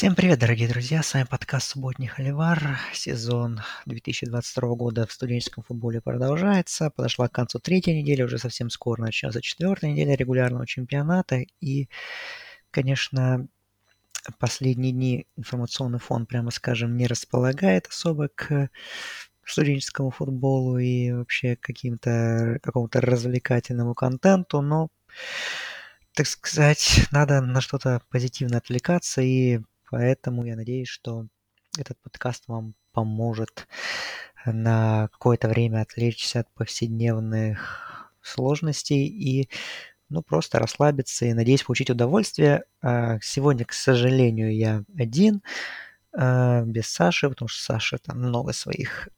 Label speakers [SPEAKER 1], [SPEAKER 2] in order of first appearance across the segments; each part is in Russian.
[SPEAKER 1] Всем привет, дорогие друзья! С вами подкаст «Субботний холивар». Сезон 2022 года в студенческом футболе продолжается. Подошла к концу третья неделя, уже совсем скоро начнется четвертая неделя регулярного чемпионата. И, конечно, последние дни информационный фон, прямо скажем, не располагает особо к студенческому футболу и вообще каким-то какому-то развлекательному контенту, но так сказать, надо на что-то позитивно отвлекаться, и поэтому я надеюсь, что этот подкаст вам поможет на какое-то время отвлечься от повседневных сложностей и ну, просто расслабиться и, надеюсь, получить удовольствие. А, сегодня, к сожалению, я один, а, без Саши, потому что Саша там много своих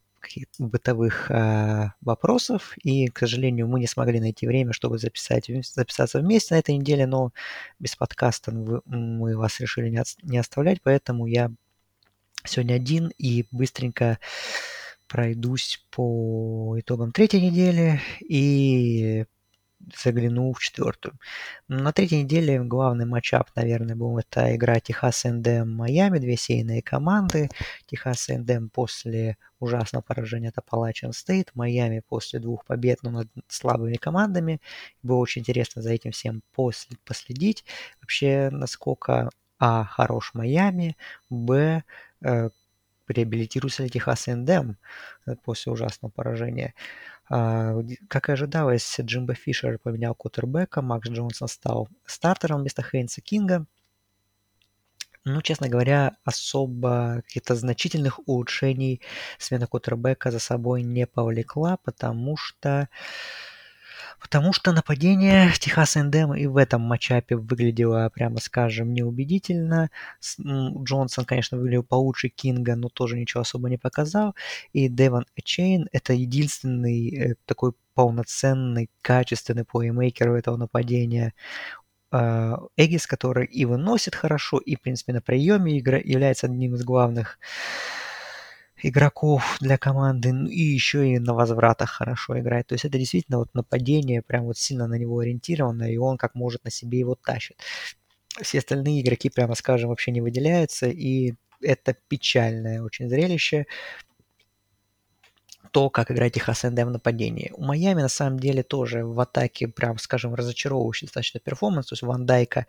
[SPEAKER 1] бытовых а, вопросов, и, к сожалению, мы не смогли найти время, чтобы записать, записаться вместе на этой неделе, но без подкаста мы вас решили не, от, не оставлять, поэтому я сегодня один и быстренько пройдусь по итогам третьей недели. И заглянул в четвертую. На третьей неделе главный матчап, наверное, был это игра Техас Эндем Майами, две сейные команды. Техас Эндем после ужасного поражения от Appalachian State, Майами после двух побед, но над слабыми командами. Было очень интересно за этим всем последить. Вообще, насколько А. Хорош Майами, Б. Э, реабилитируется ли Техас Эндем после ужасного поражения. А, как и ожидалось, Джимбо Фишер поменял кутербека, Макс Джонсон стал стартером вместо Хейнса Кинга. Ну, честно говоря, особо каких-то значительных улучшений смена кутербека за собой не повлекла, потому что Потому что нападение Техас Эндем и в этом матчапе выглядело, прямо скажем, неубедительно. Джонсон, конечно, выглядел получше Кинга, но тоже ничего особо не показал. И Деван Эчейн – это единственный э, такой полноценный, качественный плеймейкер у этого нападения. А, Эгис, который и выносит хорошо, и, в принципе, на приеме игра является одним из главных игроков для команды, ну и еще и на возвратах хорошо играет. То есть это действительно вот нападение, прям вот сильно на него ориентировано, и он как может на себе его тащит. Все остальные игроки, прямо скажем, вообще не выделяются, и это печальное очень зрелище то, как играть их в нападении. У Майами на самом деле тоже в атаке, прям скажем, разочаровывающий достаточно перформанс. То есть Ван Дайка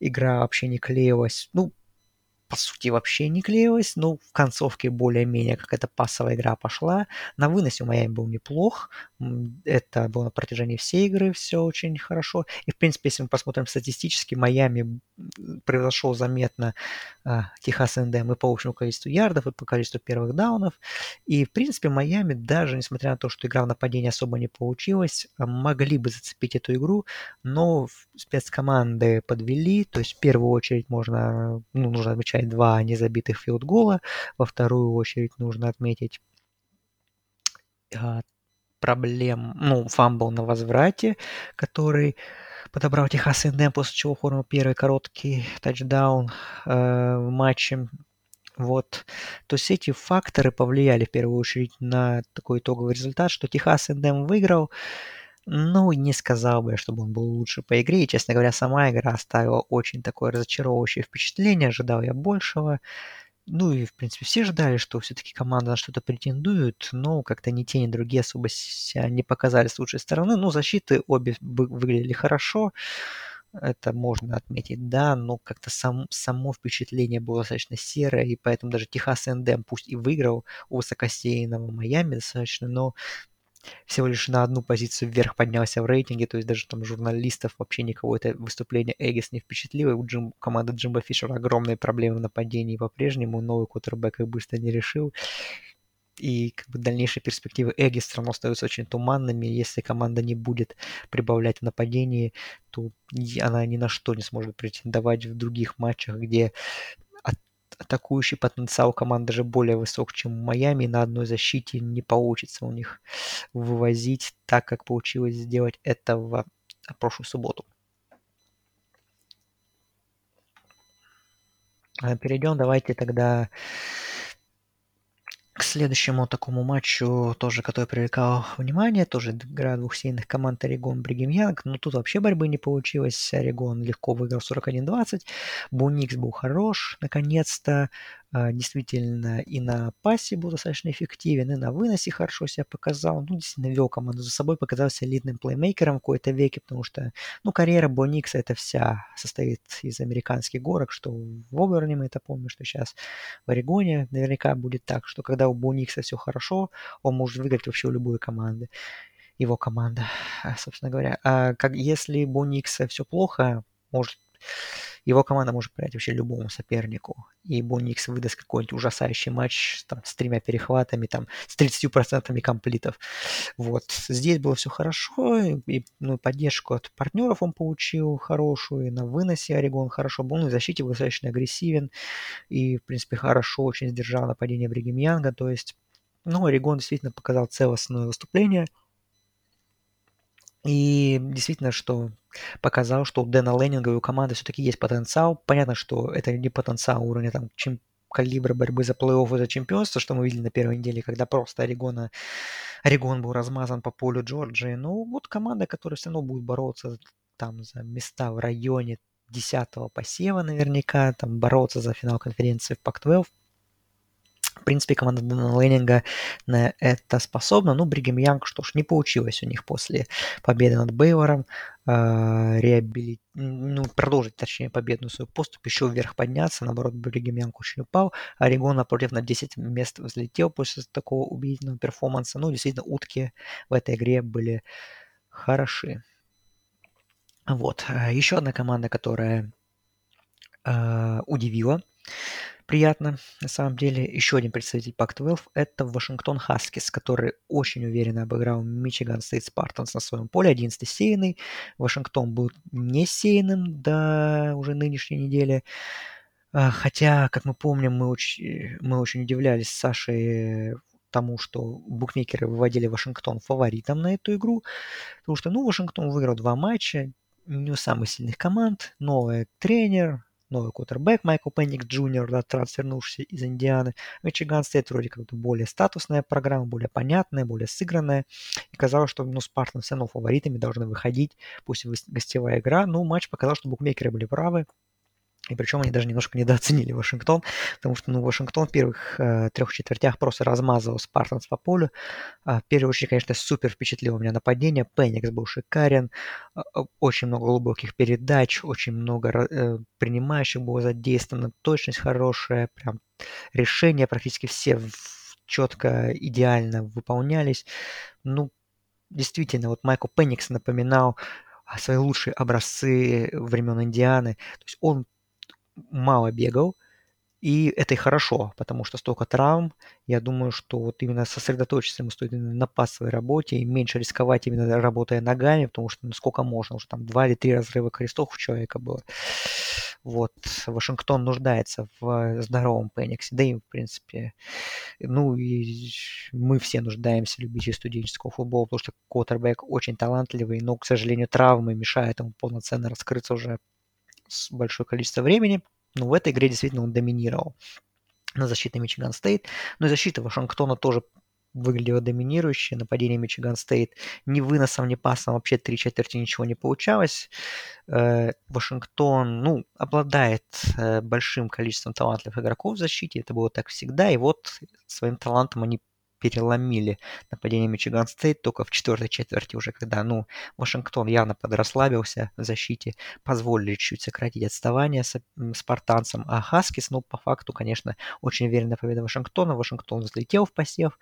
[SPEAKER 1] игра вообще не клеилась. Ну, по сути, вообще не клеилась. Ну, в концовке более-менее какая-то пассовая игра пошла. На выносе у Майами был неплох. Это было на протяжении всей игры все очень хорошо. И, в принципе, если мы посмотрим статистически, Майами превзошел заметно а, Texas A&M и по общему количеству ярдов, и по количеству первых даунов. И, в принципе, Майами, даже несмотря на то, что игра в нападении особо не получилась, могли бы зацепить эту игру, но спецкоманды подвели. То есть, в первую очередь, можно, ну, нужно отмечать отмечать два незабитых филдгола. Во вторую очередь нужно отметить а, проблем, ну, фамбл на возврате, который подобрал Техас Эндем, после чего оформил первый короткий тачдаун э, в матче. Вот. То есть эти факторы повлияли в первую очередь на такой итоговый результат, что Техас Эндем выиграл. Ну, не сказал бы, чтобы он был лучше по игре. И, честно говоря, сама игра оставила очень такое разочаровывающее впечатление. Ожидал я большего. Ну и, в принципе, все ждали, что все-таки команда на что-то претендует, но как-то ни те, ни другие особо себя не показали с лучшей стороны. Ну, защиты обе выглядели хорошо, это можно отметить, да, но как-то сам, само впечатление было достаточно серое, и поэтому даже Техас Эндем, пусть и выиграл у высокосеянного Майами достаточно, но всего лишь на одну позицию вверх поднялся в рейтинге, то есть даже там журналистов вообще никого это выступление Эггис не впечатлило. У Джим, команды Джимба Фишера огромные проблемы в нападении по-прежнему, новый кутербэк их быстро не решил. И как бы дальнейшие перспективы Эггис все равно остаются очень туманными. Если команда не будет прибавлять в нападении, то она ни на что не сможет претендовать в других матчах, где атакующий потенциал команды же более высок, чем у Майами. На одной защите не получится у них вывозить так, как получилось сделать это в прошлую субботу. А, Перейдем давайте тогда к следующему такому матчу, тоже который привлекал внимание, тоже игра двух сильных команд Орегон Бригем Янг, но тут вообще борьбы не получилось. Орегон легко выиграл 41-20. Буникс был хорош, наконец-то. А, действительно и на пасе был достаточно эффективен, и на выносе хорошо себя показал. Ну, действительно, вел команду за собой, показался элитным плеймейкером в какой-то веке, потому что, ну, карьера Боникса это вся состоит из американских горок, что в Оберне мы это помним, что сейчас в Орегоне наверняка будет так, что когда у Боникса все хорошо, он может выиграть вообще у любой команды его команда, собственно говоря. А как если Боникса все плохо, может его команда может проиграть вообще любому сопернику. И Боникс выдаст какой-нибудь ужасающий матч там, с тремя перехватами, там, с 30% комплитов. Вот. Здесь было все хорошо, и ну, поддержку от партнеров он получил хорошую, и на выносе Орегон хорошо был, ну, в защите был достаточно агрессивен, и, в принципе, хорошо очень сдержал нападение Бригем Янга, то есть, ну, Орегон действительно показал целостное выступление – и действительно, что показал, что у Дэна Леннинга и у команды все-таки есть потенциал. Понятно, что это не потенциал уровня там, чем калибра борьбы за плей-офф и за чемпионство, что мы видели на первой неделе, когда просто Орегона, Орегон был размазан по полю Джорджии. Ну, вот команда, которая все равно будет бороться там за места в районе 10 посева наверняка, там бороться за финал конференции в Пак-12. В принципе, команда Дэна Леннинга на это способна. Ну, Бригем Янг, что ж, не получилось у них после победы над Бейвором э, реабили... ну, продолжить, точнее, победную свою поступ, еще вверх подняться. Наоборот, Бригем Янг очень упал. Орегон, напротив, на 10 мест взлетел после такого убедительного перформанса. Ну, действительно, утки в этой игре были хороши. Вот. А еще одна команда, которая э, удивила приятно, на самом деле. Еще один представитель Pac-12 – это Вашингтон Хаскис, который очень уверенно обыграл Мичиган Стейт Спартанс на своем поле, 11 сеянный. Вашингтон был не сеянным до уже нынешней недели. А, хотя, как мы помним, мы очень, мы очень удивлялись с Сашей тому, что букмекеры выводили Вашингтон фаворитом на эту игру, потому что, ну, Вашингтон выиграл два матча, не у самых сильных команд, новый тренер, новый квотербек Майкл Пеникс Джуниор, да, трансфернувшийся из Индианы. Michigan State вроде как бы более статусная программа, более понятная, более сыгранная. И казалось, что ну, Spartans все равно фаворитами должны выходить, пусть гостевая игра. Но матч показал, что букмекеры были правы. И причем они даже немножко недооценили Вашингтон, потому что ну, Вашингтон в первых э, трех четвертях просто размазывал Spartans по полю. А, в первую очередь, конечно, супер впечатлило меня нападение. Пеникс был шикарен. А, а, очень много глубоких передач, очень много э, принимающих было задействовано. Точность хорошая, прям решения практически все четко, идеально выполнялись. Ну, действительно, вот Майкл Пенникс напоминал свои лучшие образцы времен Индианы. То есть он мало бегал, и это и хорошо, потому что столько травм. Я думаю, что вот именно сосредоточиться ему стоит на пассовой работе и меньше рисковать именно работая ногами, потому что ну, сколько можно, уже там два или три разрыва крестов у человека было. Вот, Вашингтон нуждается в здоровом Пениксе, да и, в принципе, ну и мы все нуждаемся, любители студенческого футбола, потому что квотербек очень талантливый, но, к сожалению, травмы мешают ему полноценно раскрыться уже большое количество времени. Но в этой игре действительно он доминировал на защите Michigan State. Но и защита Вашингтона тоже выглядела доминирующей. Нападение Michigan State ни выносом, ни пасом вообще три четверти ничего не получалось. Э, Вашингтон, ну, обладает э, большим количеством талантливых игроков в защите. Это было так всегда. И вот своим талантом они переломили нападение Мичиган Стейт только в четвертой четверти уже, когда, ну, Вашингтон явно подрасслабился в защите, позволили чуть сократить отставание спартанцам, а Huskies, ну, по факту, конечно, очень уверенная победа Вашингтона. Вашингтон взлетел в посев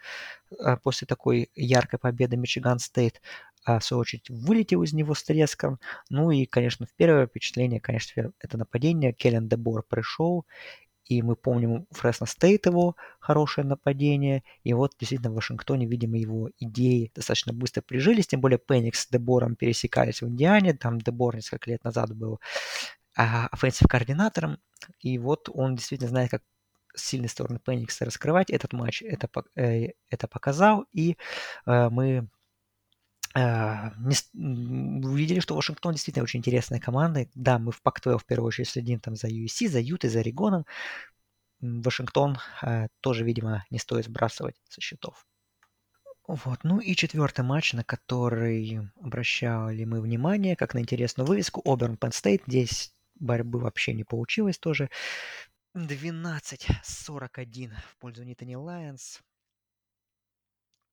[SPEAKER 1] э, после такой яркой победы Michigan State, а в свою очередь вылетел из него с треском. Ну и, конечно, в первое впечатление, конечно, это нападение. Кейлен Дебор пришел и мы помним Fresno State его хорошее нападение. И вот действительно в Вашингтоне, видимо, его идеи достаточно быстро прижились. Тем более Пеникс с Дебором пересекались в Индиане. Там Дебор несколько лет назад был а, offensive координатором. И вот он действительно знает, как сильные стороны Пеникса раскрывать. Этот матч это, э, это показал. И э, мы увидели, что Вашингтон действительно очень интересная команда. Да, мы в Пак-12 в первую очередь следим там за USC, за Ютой, за Орегоном. Вашингтон э, тоже, видимо, не стоит сбрасывать со счетов. Вот. Ну и четвертый матч, на который обращали мы внимание, как на интересную вывеску. Оберн Penn State. Здесь борьбы вообще не получилось тоже. 12-41 в пользу Нитани Лайонс.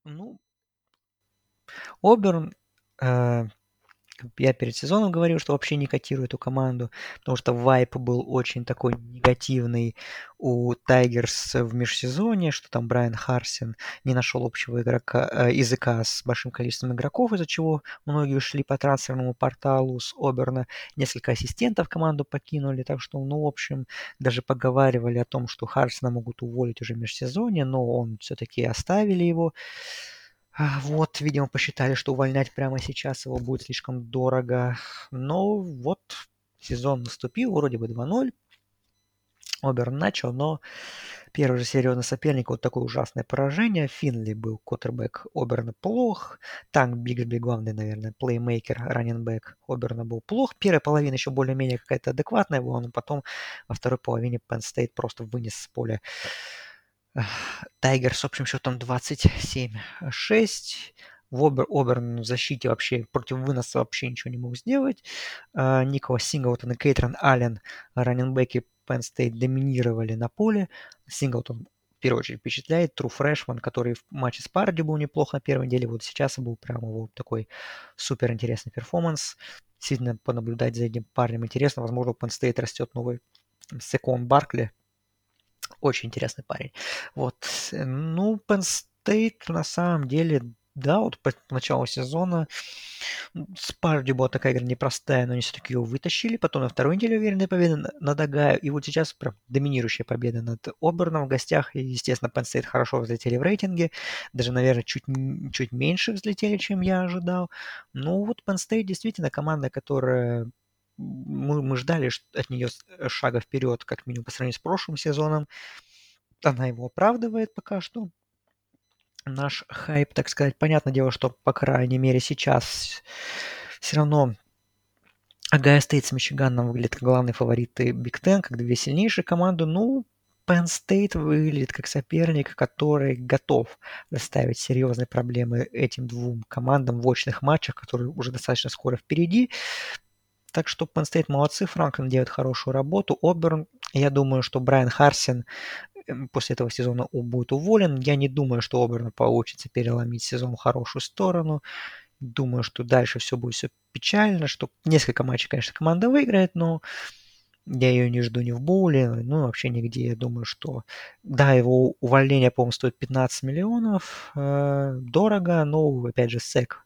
[SPEAKER 1] Ну, Оберн э, я перед сезоном говорил, что вообще не котирую эту команду, потому что вайп был очень такой негативный у Тайгерс в межсезонье, что там Брайан Харсин не нашел общего игрока, э, языка с большим количеством игроков, из-за чего многие ушли по трансферному порталу с Оберна, несколько ассистентов команду покинули, так что, ну, в общем, даже поговаривали о том, что Харсина могут уволить уже в межсезонье, но он все-таки оставили его. А, вот, видимо, посчитали, что увольнять прямо сейчас его будет слишком дорого. Но вот сезон наступил, вроде бы 2-0. Оберн начал, но первый же серьезный соперник, вот такое ужасное поражение. Финли был кутербэк Оберна плох. Танк Бигсби, главный, наверное, плеймейкер, раненбэк Оберна был плох. Первая половина еще более-менее какая-то адекватная была, но потом во второй половине Penn State просто вынес с поля Тайгер с общим счетом 27-6. В Обер, Оберн в защите вообще против выноса вообще ничего не мог сделать. А, Никола Синглтон и Кейтрон Аллен, раненбеки Penn State, доминировали на поле. Синглтон в первую очередь впечатляет. Тру Фрешман, который в матче с Парди был неплохо на первой неделе, вот сейчас был прямо вот такой супер интересный перформанс. Действительно, понаблюдать за этим парнем интересно. Возможно, у Penn State растет новый Секон Баркли, очень интересный парень. Вот. Ну, Penn State на самом деле, да, вот по началу сезона с Парди была такая игра непростая, но они все-таки ее вытащили. Потом на второй неделе уверенная победа над Агаю. И вот сейчас прям доминирующая победа над Оберном в гостях. И, естественно, Penn State хорошо взлетели в рейтинге. Даже, наверное, чуть, чуть меньше взлетели, чем я ожидал. Ну вот Penn State действительно команда, которая мы, мы ждали от нее э, шага вперед, как минимум по сравнению с прошлым сезоном. Она его оправдывает пока что. Наш хайп, так сказать, понятное дело, что, по крайней мере, сейчас все равно Ohio State с Мичиганом выглядит как главные фавориты Big Ten, как две сильнейшие команды. Ну, Penn State выглядит как соперник, который готов доставить серьезные проблемы этим двум командам в очных матчах, которые уже достаточно скоро впереди. Так что Penn State молодцы, Франклин делает хорошую работу. Оберн, я думаю, что Брайан Харсин эм, после этого сезона будет уволен. Я не думаю, что Оберну получится переломить сезон в хорошую сторону. Думаю, что дальше все будет все печально, что несколько матчей, конечно, команда выиграет, но я ее не жду ни в боуле, ну вообще нигде. Я думаю, что да, его увольнение, по-моему, стоит 15 миллионов. Э, дорого, но, опять же, СЭК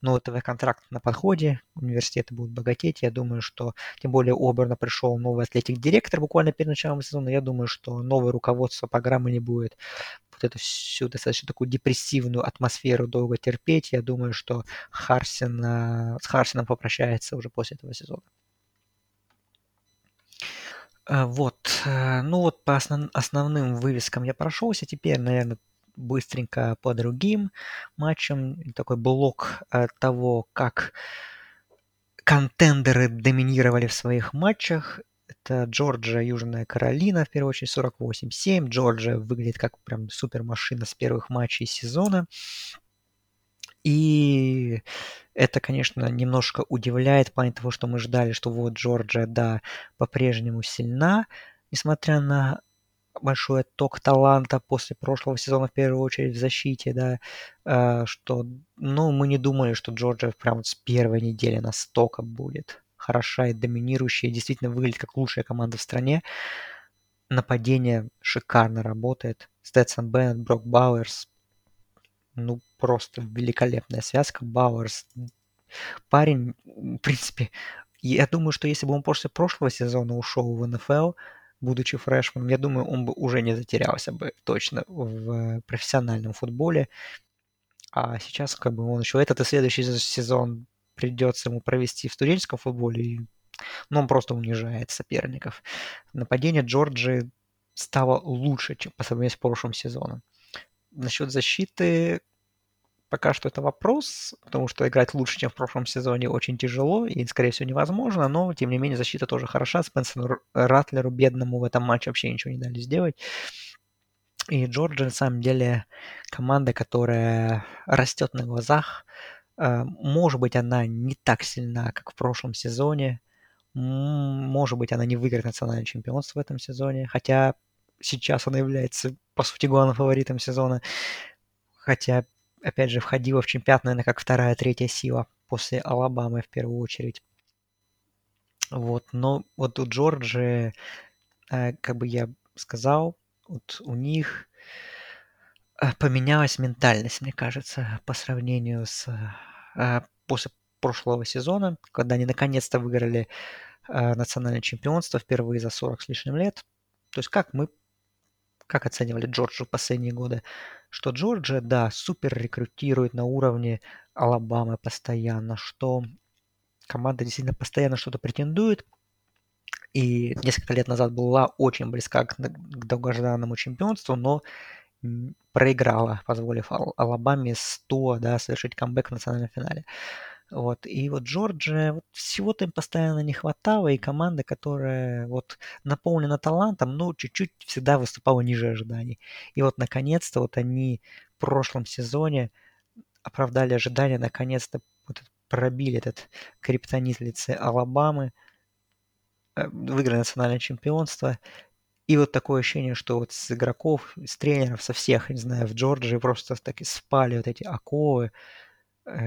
[SPEAKER 1] но ТВ-контракт на подходе, университеты будут богатеть. Я думаю, что тем более у Оберна пришел новый атлетик-директор буквально перед началом сезона. Я думаю, что новое руководство программы не будет вот эту всю достаточно такую депрессивную атмосферу долго терпеть. Я думаю, что Харсин, с Харсином попрощается уже после этого сезона. Э, вот, э, ну вот по основ, основным вывескам я прошелся. Теперь, наверное, быстренько по другим матчам. Такой блок э, того, как контендеры доминировали в своих матчах. Это Джорджия, Южная Каролина, в первую очередь 48-7. Джорджия выглядит как прям супер машина с первых матчей сезона. И это, конечно, немножко удивляет в плане того, что мы ждали, что вот Джорджия, да, по-прежнему сильна, несмотря на большой отток таланта после прошлого сезона, в первую очередь в защите, да, э, что, ну, мы не думали, что Джорджия прям с первой недели настолько будет хороша и доминирующая, действительно выглядит как лучшая команда в стране. Нападение шикарно работает. Стэдсон Беннет, Брок Бауэрс, ну, просто великолепная связка. Бауэрс, парень, в принципе, я думаю, что если бы он после прошлого сезона ушел в НФЛ, будучи фрешманом, я думаю, он бы уже не затерялся бы точно в профессиональном футболе. А сейчас как бы он еще этот и следующий сезон придется ему провести в студенческом футболе, и, ну, он просто унижает соперников. Нападение Джорджи стало лучше, чем по сравнению с прошлым сезоном. Насчет защиты пока что это вопрос, потому что играть лучше, чем в прошлом сезоне, очень тяжело и, скорее всего, невозможно, но, тем не менее, защита тоже хороша. Спенсеру Ратлеру, бедному, в этом матче вообще ничего не дали сделать. И Джорджия, на самом деле, команда, которая растет на глазах. Э, может быть, она не так сильна, как в прошлом сезоне. Может быть, она не выиграет национальное чемпионство в этом сезоне, хотя сейчас она является, по сути, главным фаворитом сезона. Хотя, опять же, входила в чемпионат, наверное, как вторая, третья сила после Алабамы в первую очередь. Вот, но вот у Джорджи, э, как бы я сказал, вот у них э, поменялась ментальность, мне кажется, по сравнению с э, после прошлого сезона, когда они наконец-то выиграли национальное чемпионство впервые за 40 с лишним лет. То есть как мы как оценивали Джорджию в последние годы? Что Джорджия, да, супер рекрутирует на уровне Алабамы постоянно, что команда действительно постоянно что-то претендует, и несколько лет назад была очень близка к, к долгожданному чемпионству, но проиграла, позволив Алабаме 100 да, совершить камбэк в национальном финале. Вот. И вот Джорджия, вот всего-то им постоянно не хватало, и команда, которая вот наполнена талантом, ну, чуть-чуть всегда выступала ниже ожиданий. И вот, наконец-то, вот они в прошлом сезоне оправдали ожидания, наконец-то вот пробили этот криптонит лице Алабамы, э, выиграли национальное чемпионство. И вот такое ощущение, что вот с игроков, с тренеров, со всех, не знаю, в Джорджии просто таки спали вот эти оковы,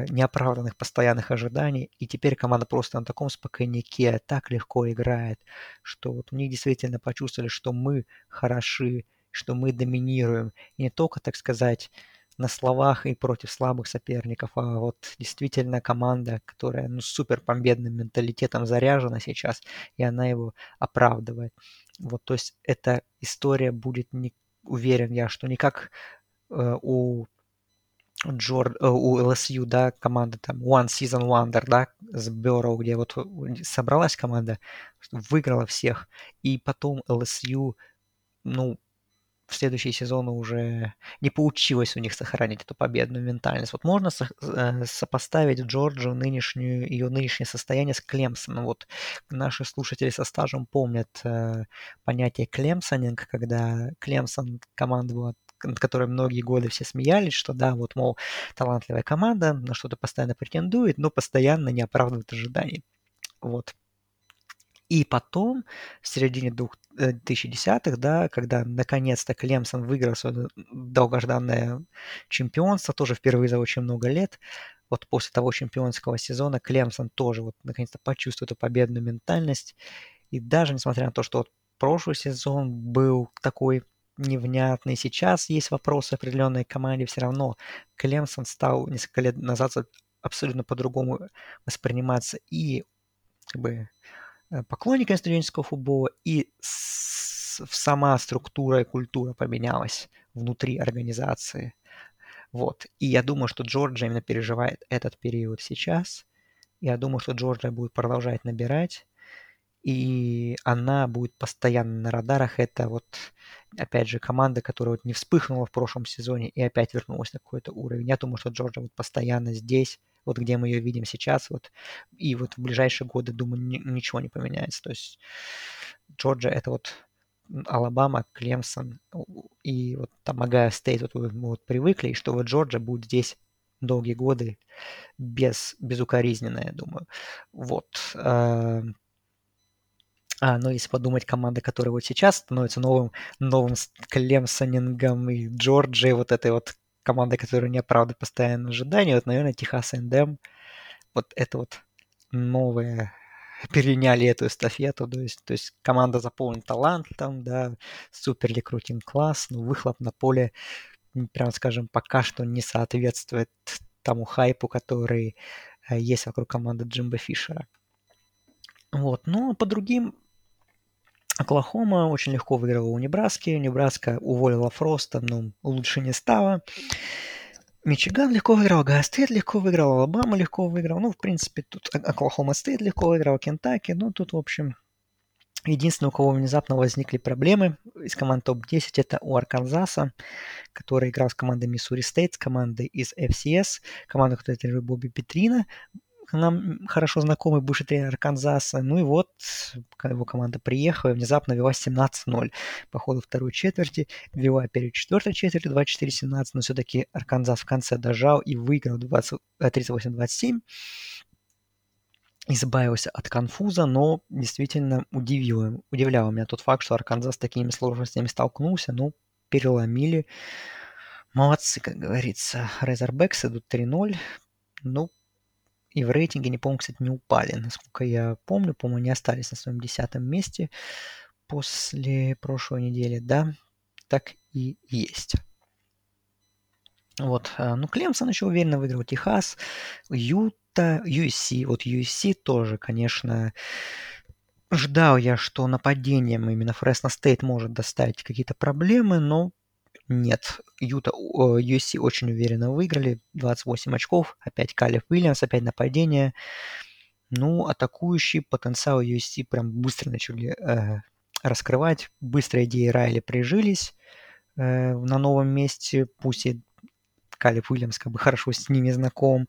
[SPEAKER 1] неоправданных постоянных ожиданий, и теперь команда просто на таком спокойнике так легко играет, что вот у них действительно почувствовали, что мы хороши, что мы доминируем, и не только, так сказать, на словах и против слабых соперников, а вот действительно команда, которая ну, супер победным менталитетом заряжена сейчас, и она его оправдывает. Вот, то есть эта история будет, не, уверен я, что не как э, у Джор, э, у LSU, да, команда там One Season Wonder, да, с Бюро, где вот собралась команда, выиграла всех, и потом LSU, ну, в следующие сезоны уже не получилось у них сохранить эту победную ментальность. Вот можно со- э, сопоставить Джорджию нынешнюю, ее нынешнее состояние с Клемсоном. Вот наши слушатели со стажем помнят э, понятие клемсонинг, когда Клемсон команда была над которой многие годы все смеялись, что да, вот, мол, талантливая команда, на что-то постоянно претендует, но постоянно не оправдывает ожиданий. Вот. И потом, в середине 2010-х, э, да, когда наконец-то Клемсон выиграл свое долгожданное чемпионство, тоже впервые за очень много лет, вот после того чемпионского сезона Клемсон тоже вот наконец-то почувствует эту победную ментальность. И даже несмотря на то, что вот прошлый сезон был такой невнятный. Сейчас есть вопросы определенной команде, все равно Клемсон стал несколько лет назад абсолютно по-другому восприниматься и как бы э, поклонниками студенческого футбола, и сама структура и культура поменялась внутри организации. Вот. И я думаю, что Джорджия именно переживает этот период сейчас. Я думаю, что Джорджия будет продолжать набирать и она будет постоянно на радарах. Это вот, опять же, команда, которая вот не вспыхнула в прошлом сезоне и опять вернулась на какой-то уровень. Я думаю, что Джорджа вот постоянно здесь, вот где мы ее видим сейчас, вот, и вот в ближайшие годы, думаю, ничего не поменяется. То есть Джорджа это вот Алабама, Клемсон и вот там Ohio State, вот мы вот привыкли, и что вот Джорджа будет здесь долгие годы без, безукоризненно, я думаю. Вот. А, ну если подумать, команда, которая вот сейчас становится новым, новым Клемсонингом и Джорджией, вот этой вот командой, которая не оправдывает постоянно ожидания, вот, наверное, Texas A&M, вот это вот новое переняли эту эстафету, то есть, то есть команда заполнена талантом, да, супер рекрутинг класс, но выхлоп на поле, прям скажем, пока что не соответствует тому хайпу, который э, есть вокруг команды Джимбо Фишера. Вот, но по другим Оклахома очень легко выиграла у Небраски. Небраска уволила Фроста, но лучше не стало. Мичиган легко выиграл, Огайо Стейт легко выиграл, Алабама легко выиграл. Ну, в принципе, тут Оклахома Стейт легко выиграл, Кентаки. Ну, тут, в общем, единственное, у кого внезапно возникли проблемы, из команд топ-10 это у Арканзаса, который играл с командой Миссури Стейт, с командой из FCS, команда, которую тренирует Бобби Петрино, нам хорошо знакомый бывший тренер Арканзаса. Ну и вот его команда приехала и внезапно вела 17-0 по ходу второй четверти. Вела перед четвертой четверти 24-17, но все-таки Арканзас в конце дожал и выиграл 38-27 избавился от конфуза, но действительно удивил, удивлял меня тот факт, что Арканзас с такими сложностями столкнулся, ну, переломили. Молодцы, как говорится. Резербекс идут 3-0. Ну, и в рейтинге, не помню, кстати, не упали. Насколько я помню, по-моему, не остались на своем десятом месте после прошлой недели. Да, так и есть. Вот, а, ну, Клемсон еще уверенно выиграл Техас, Юта, USC. Вот USC тоже, конечно, ждал я, что нападением именно Фресно Стейт может доставить какие-то проблемы, но нет. Юта, USC очень уверенно выиграли, 28 очков, опять Калиф Уильямс, опять нападение. Ну, атакующий потенциал USC прям быстро начали э, раскрывать, быстро идеи Райли прижились э, на новом месте, пусть и Калеб Уильямс как бы хорошо с ними знаком.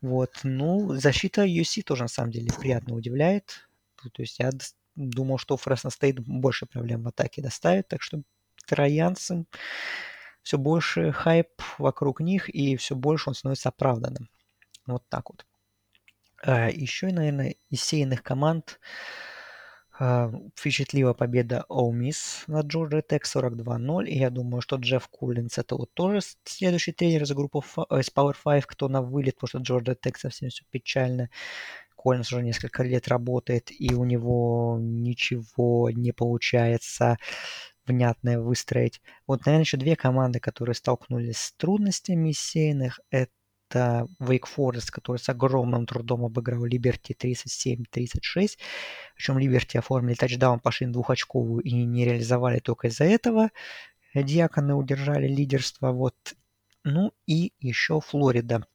[SPEAKER 1] Вот. Ну, защита USC тоже на самом деле приятно удивляет. То есть я думал, что Фресно Стейт больше проблем в атаке доставит, так что троянцы все больше хайп вокруг них, и все больше он становится оправданным. Вот так вот. А, еще, наверное, из сеянных команд а, впечатлила победа Ole Miss над Georgia Tech 42-0. И я думаю, что Джефф Коллинс это вот тоже следующий тренер из группы э, из Power 5, кто на вылет, потому что Georgia Tech совсем все печально. Коллинс уже несколько лет работает, и у него ничего не получается внятное выстроить. Вот, наверное, еще две команды, которые столкнулись с трудностями сеянных, это Wake Forest, который с огромным трудом обыграл Liberty 37-36. Причем Liberty оформили тачдаун, пошли на двухочковую и не реализовали только из-за этого. Диаконы удержали лидерство. Вот. Ну и еще Флорида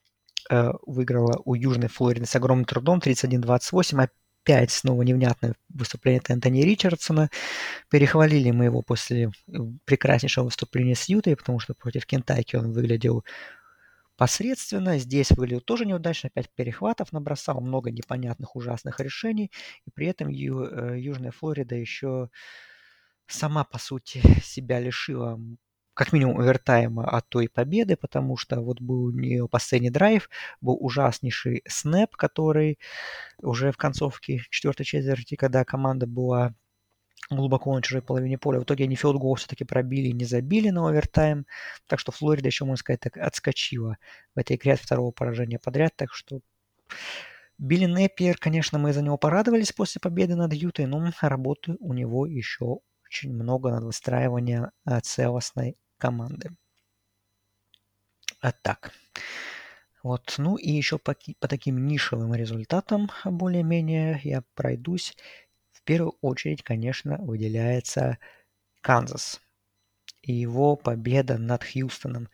[SPEAKER 1] э, выиграла у Южной Флориды с огромным трудом 31-28 опять снова невнятное выступление Энтони Ричардсона. Перехвалили мы его после прекраснейшего выступления с Ютой, потому что против Кентайки он выглядел посредственно. Здесь выглядел тоже неудачно, опять перехватов набросал, много непонятных ужасных решений. И при этом Ю, э, Южная Флорида еще сама, по сути, себя лишила как минимум овертайма от той победы, потому что вот был у нее последний драйв, был ужаснейший снэп, который уже в концовке четвертой четверти, когда команда была глубоко на чужой половине поля. В итоге они филдгол все-таки пробили не забили на овертайм. Так что Флорида еще, можно сказать, так отскочила в этой игре от второго поражения подряд. Так что Билли Нэпиер, конечно, мы за него порадовались после победы над Ютой, но работы у него еще очень много над выстраиванием э, целостной команды. А так. Вот, ну и еще по, по таким нишевым результатам более-менее я пройдусь. В первую очередь, конечно, выделяется Канзас. И его победа над Хьюстоном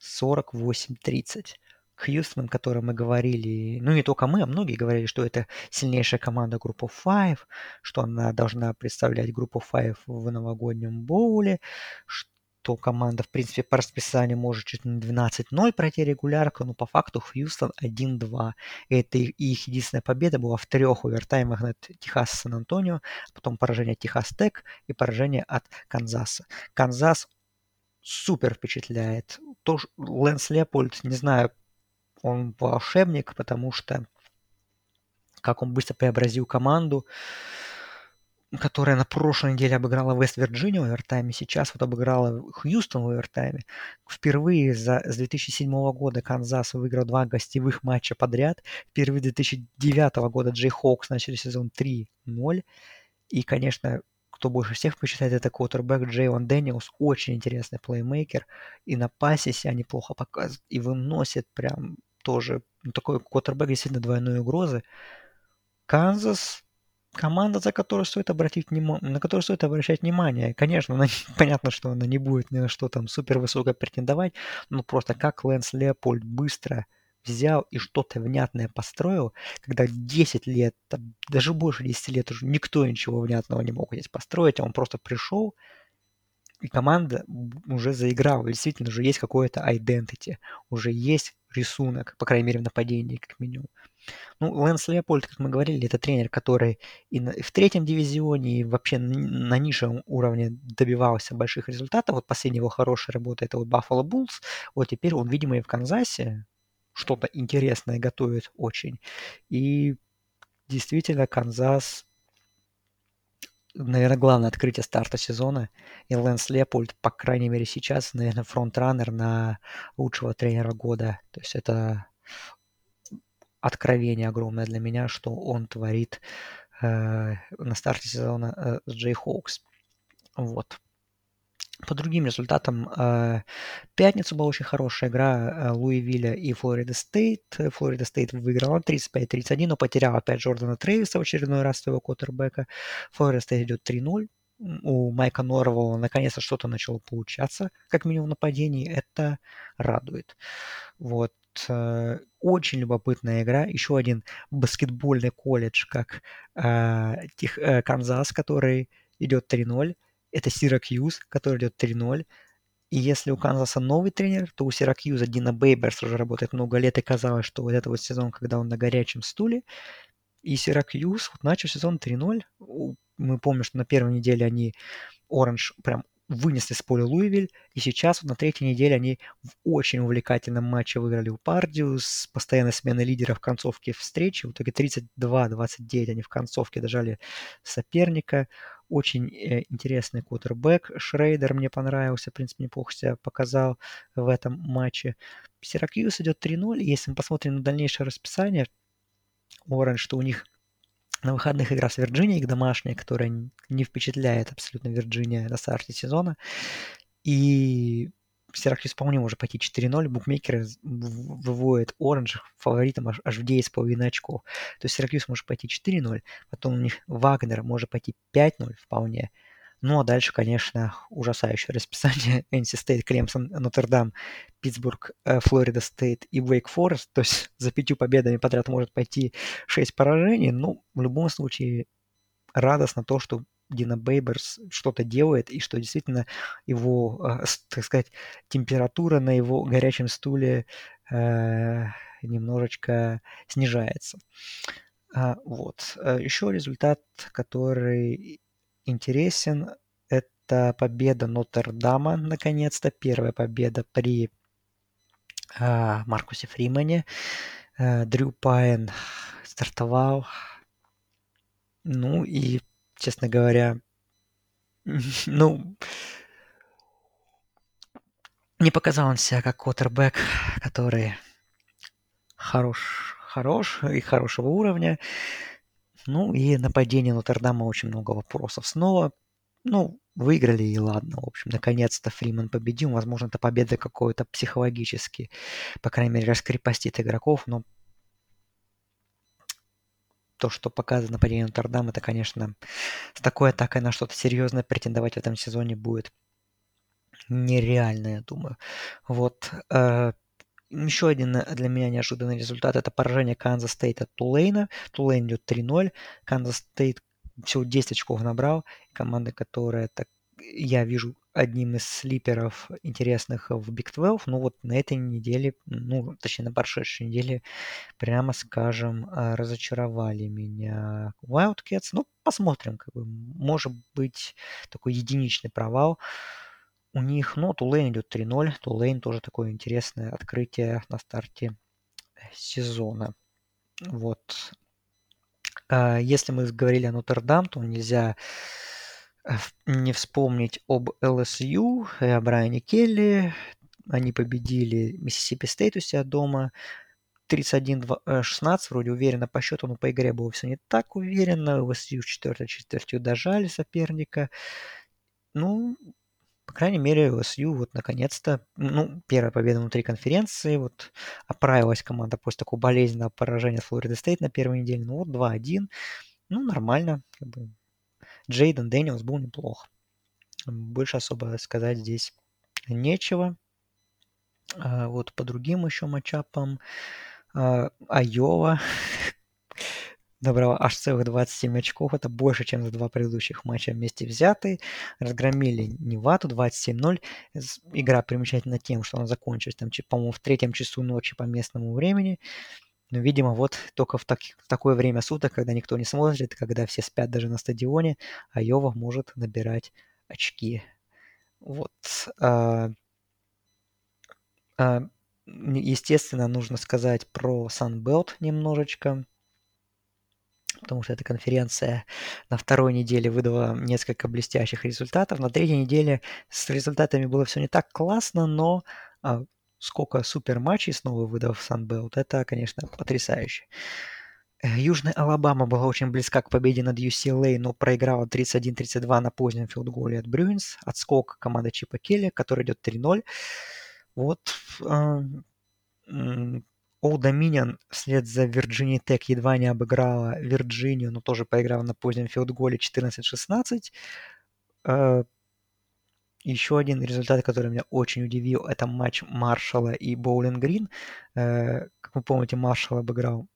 [SPEAKER 1] 48-30. Хьюстон, о котором мы говорили, ну не только мы, а многие говорили, что это сильнейшая команда группы Five, что она должна представлять группу Five в новогоднем боуле, что что команда, в принципе, по расписанию может чуть не 12-0 пройти регулярку, но по факту Хьюстон 1-2. И это их единственная победа была в трех овертаймах над Техас Сан-Антонио, потом поражение Техас Тек и поражение от Канзаса. Канзас супер впечатляет. Тоже Лэнс Лепольд, не знаю, он волшебник, потому что как он быстро преобразил команду которая на прошлой неделе обыграла Вест-Вирджинию в овертайме, сейчас вот обыграла Хьюстон в овертайме. Впервые за, с 2007 года Канзас выиграл два гостевых матча подряд. Впервые с 2009 года Jayhawks начали сезон 3-0. И, конечно, кто больше всех впечатляет, это квотербек Джейлон Дэниелс. Очень интересный плеймейкер. И на пасе себя неплохо показывает. И выносит прям тоже ну, такой квотербек действительно двойной угрозы. Канзас команда, за которую стоит обратить внимание, на которую стоит обращать внимание. Конечно, она, понятно, что она не будет ни на что там супер высоко претендовать, но просто как Лэнс Леопольд быстро взял и что-то внятное построил, когда 10 лет, там, даже больше 10 лет уже никто ничего внятного не мог здесь построить, а он просто пришел и команда уже заиграла, действительно уже есть какое-то identity, уже есть рисунок, по крайней мере, в нападении, как минимум. Ну, Лэнс Леопольд, как мы говорили, это тренер, который и, в третьем дивизионе, и вообще на низшем уровне добивался больших результатов. Вот последняя его хорошая работа это вот Buffalo Bulls. Вот теперь он, видимо, и в Канзасе что-то интересное готовит очень. И действительно, Канзас наверное, главное открытие старта сезона. И Лэнс Лепольд, по крайней мере, сейчас, наверное, frontrunner на лучшего тренера года. То есть это откровение огромное для меня, что он творит э, на старте сезона э, с Jayhawks. Вот. По другим результатам, э, пятницу была очень хорошая игра э, Луивилля и Флорида Стейт. Флорида Стейт выиграла 35-31, но потеряла опять Джордана Трэвиса в очередной раз своего квотербека. Флорида Стейт идет 3-0. У Майка Норвелла наконец-то что-то начало получаться, как минимум в нападении. Это радует. Вот. Э, очень любопытная игра. Еще один баскетбольный колледж, как э, тех, э, Канзас, который идет 3-0 это Сиракьюз, который идет 3-0. И если у Канзаса новый тренер, то у Сиракьюза Дина Бейберс уже работает много лет, и казалось, что вот это вот сезон, когда он на горячем стуле. И Сиракьюз вот начал сезон 3-0. Мы помним, что на первой неделе они Оранж прям вынесли с поля Луивиль, и сейчас вот на третьей неделе они в очень увлекательном матче выиграли у Пардию с постоянной сменой лидера в концовке встречи. В итоге 32-29 они в концовке дожали соперника. Очень э, интересный кутербэк. Шрейдер мне понравился, в принципе, неплохо себя показал в этом матче. Сиракьюз идет 3-0. Если мы посмотрим на дальнейшее расписание, Оранж, что у них на выходных игра с Вирджинией, домашняя, которая не впечатляет абсолютно Вирджиния на старте сезона. И Сиракьюз вполне может пойти 4-0. Букмекеры выводят Оранж фаворитом аж, аж в 9,5 очков. То есть Сиракьюз может пойти 4-0. Потом у них Вагнер может пойти 5-0 вполне. Ну а дальше, конечно, ужасающее расписание. NC State, Клемсон, Нотр-Дам, Питтсбург, э, Флорида Стейт и Вейк Форест. То есть за пятью победами подряд может пойти 6 поражений. Ну, в любом случае, радостно то, что Дина Бейберс что-то делает, и что действительно его, э, так сказать, температура на его горячем стуле э, немножечко снижается. А, вот. Еще результат, который интересен. Это победа Нотр-Дама, наконец-то, первая победа при а, Маркусе Фримане. А, Дрю Пайн стартовал. Ну и, честно говоря, ну, не показал он себя как квотербек, который хорош, хорош и хорошего уровня. Ну и нападение Нотр-Дама очень много вопросов. Снова, ну, выиграли и ладно. В общем, наконец-то Фриман победил. Возможно, это победа какой-то психологически, по крайней мере, раскрепостит игроков, но то, что показано нападение Нотр-Дам, это, конечно, с такой атакой на что-то серьезное претендовать в этом сезоне будет нереально, я думаю. Вот. Еще один э, для меня неожиданный результат – это поражение Канзас Стейт от Тулейна. Тулейн идет 3-0. Канзас Стейт всего 10 очков набрал. Команда, которая так, я вижу одним из слиперов интересных в Big 12. Ну вот на этой неделе, ну точнее на прошедшей неделе, прямо скажем, э, разочаровали меня Wildcats. Ну посмотрим, как бы, может быть такой единичный провал у них, ну, Тулейн идет 3-0. Тулейн тоже такое интересное открытие на старте сезона. Вот. А, если мы говорили о Нотр-Дам, то нельзя э, не вспомнить об ЛСЮ о Брайане Келли. Они победили Миссисипи Стейт у себя дома. 31-16, э, вроде уверенно по счету, но по игре было все не так уверенно. LSU в четвертой четвертью дожали соперника. Ну, по крайней мере, LSU вот наконец-то, ну, первая победа внутри конференции, вот оправилась команда после такого болезненного поражения Флорида Стейт на первой неделе, ну вот 2-1, ну, нормально, как бы. Джейден Дэниелс был неплох. Больше особо сказать здесь нечего. А, вот по другим еще матчапам. А, Айова набрала аж целых 27 очков. Это больше, чем за два предыдущих матча вместе взятые. Разгромили Невату 27-0. Игра примечательна тем, что она закончилась, там, по-моему, в третьем часу ночи по местному времени. Но, видимо, вот только в, так, в такое время суток, когда никто не смотрит, когда все спят даже на стадионе, Айова может набирать очки. Вот. А, а, естественно, нужно сказать про Sunbelt немножечко потому что эта конференция на второй неделе выдала несколько блестящих результатов. На третьей неделе с результатами было все не так классно, но а, сколько супер матчей снова выдал в Sunbelt, это, конечно, потрясающе. Э, Южная Алабама была очень близка к победе над UCLA, но проиграла 31-32 на позднем филдголе от Bruins. Отскок команды Чипа Келли, который идет 3-0. Вот Old Dominion вслед за Virginia Tech едва не обыграла Вирджинию, но тоже проиграла на позднем филдголе 14-16. Э, Еще один результат, который меня очень удивил, это матч Маршала и Боулинг Грин. Э, как вы помните, Маршал обыграл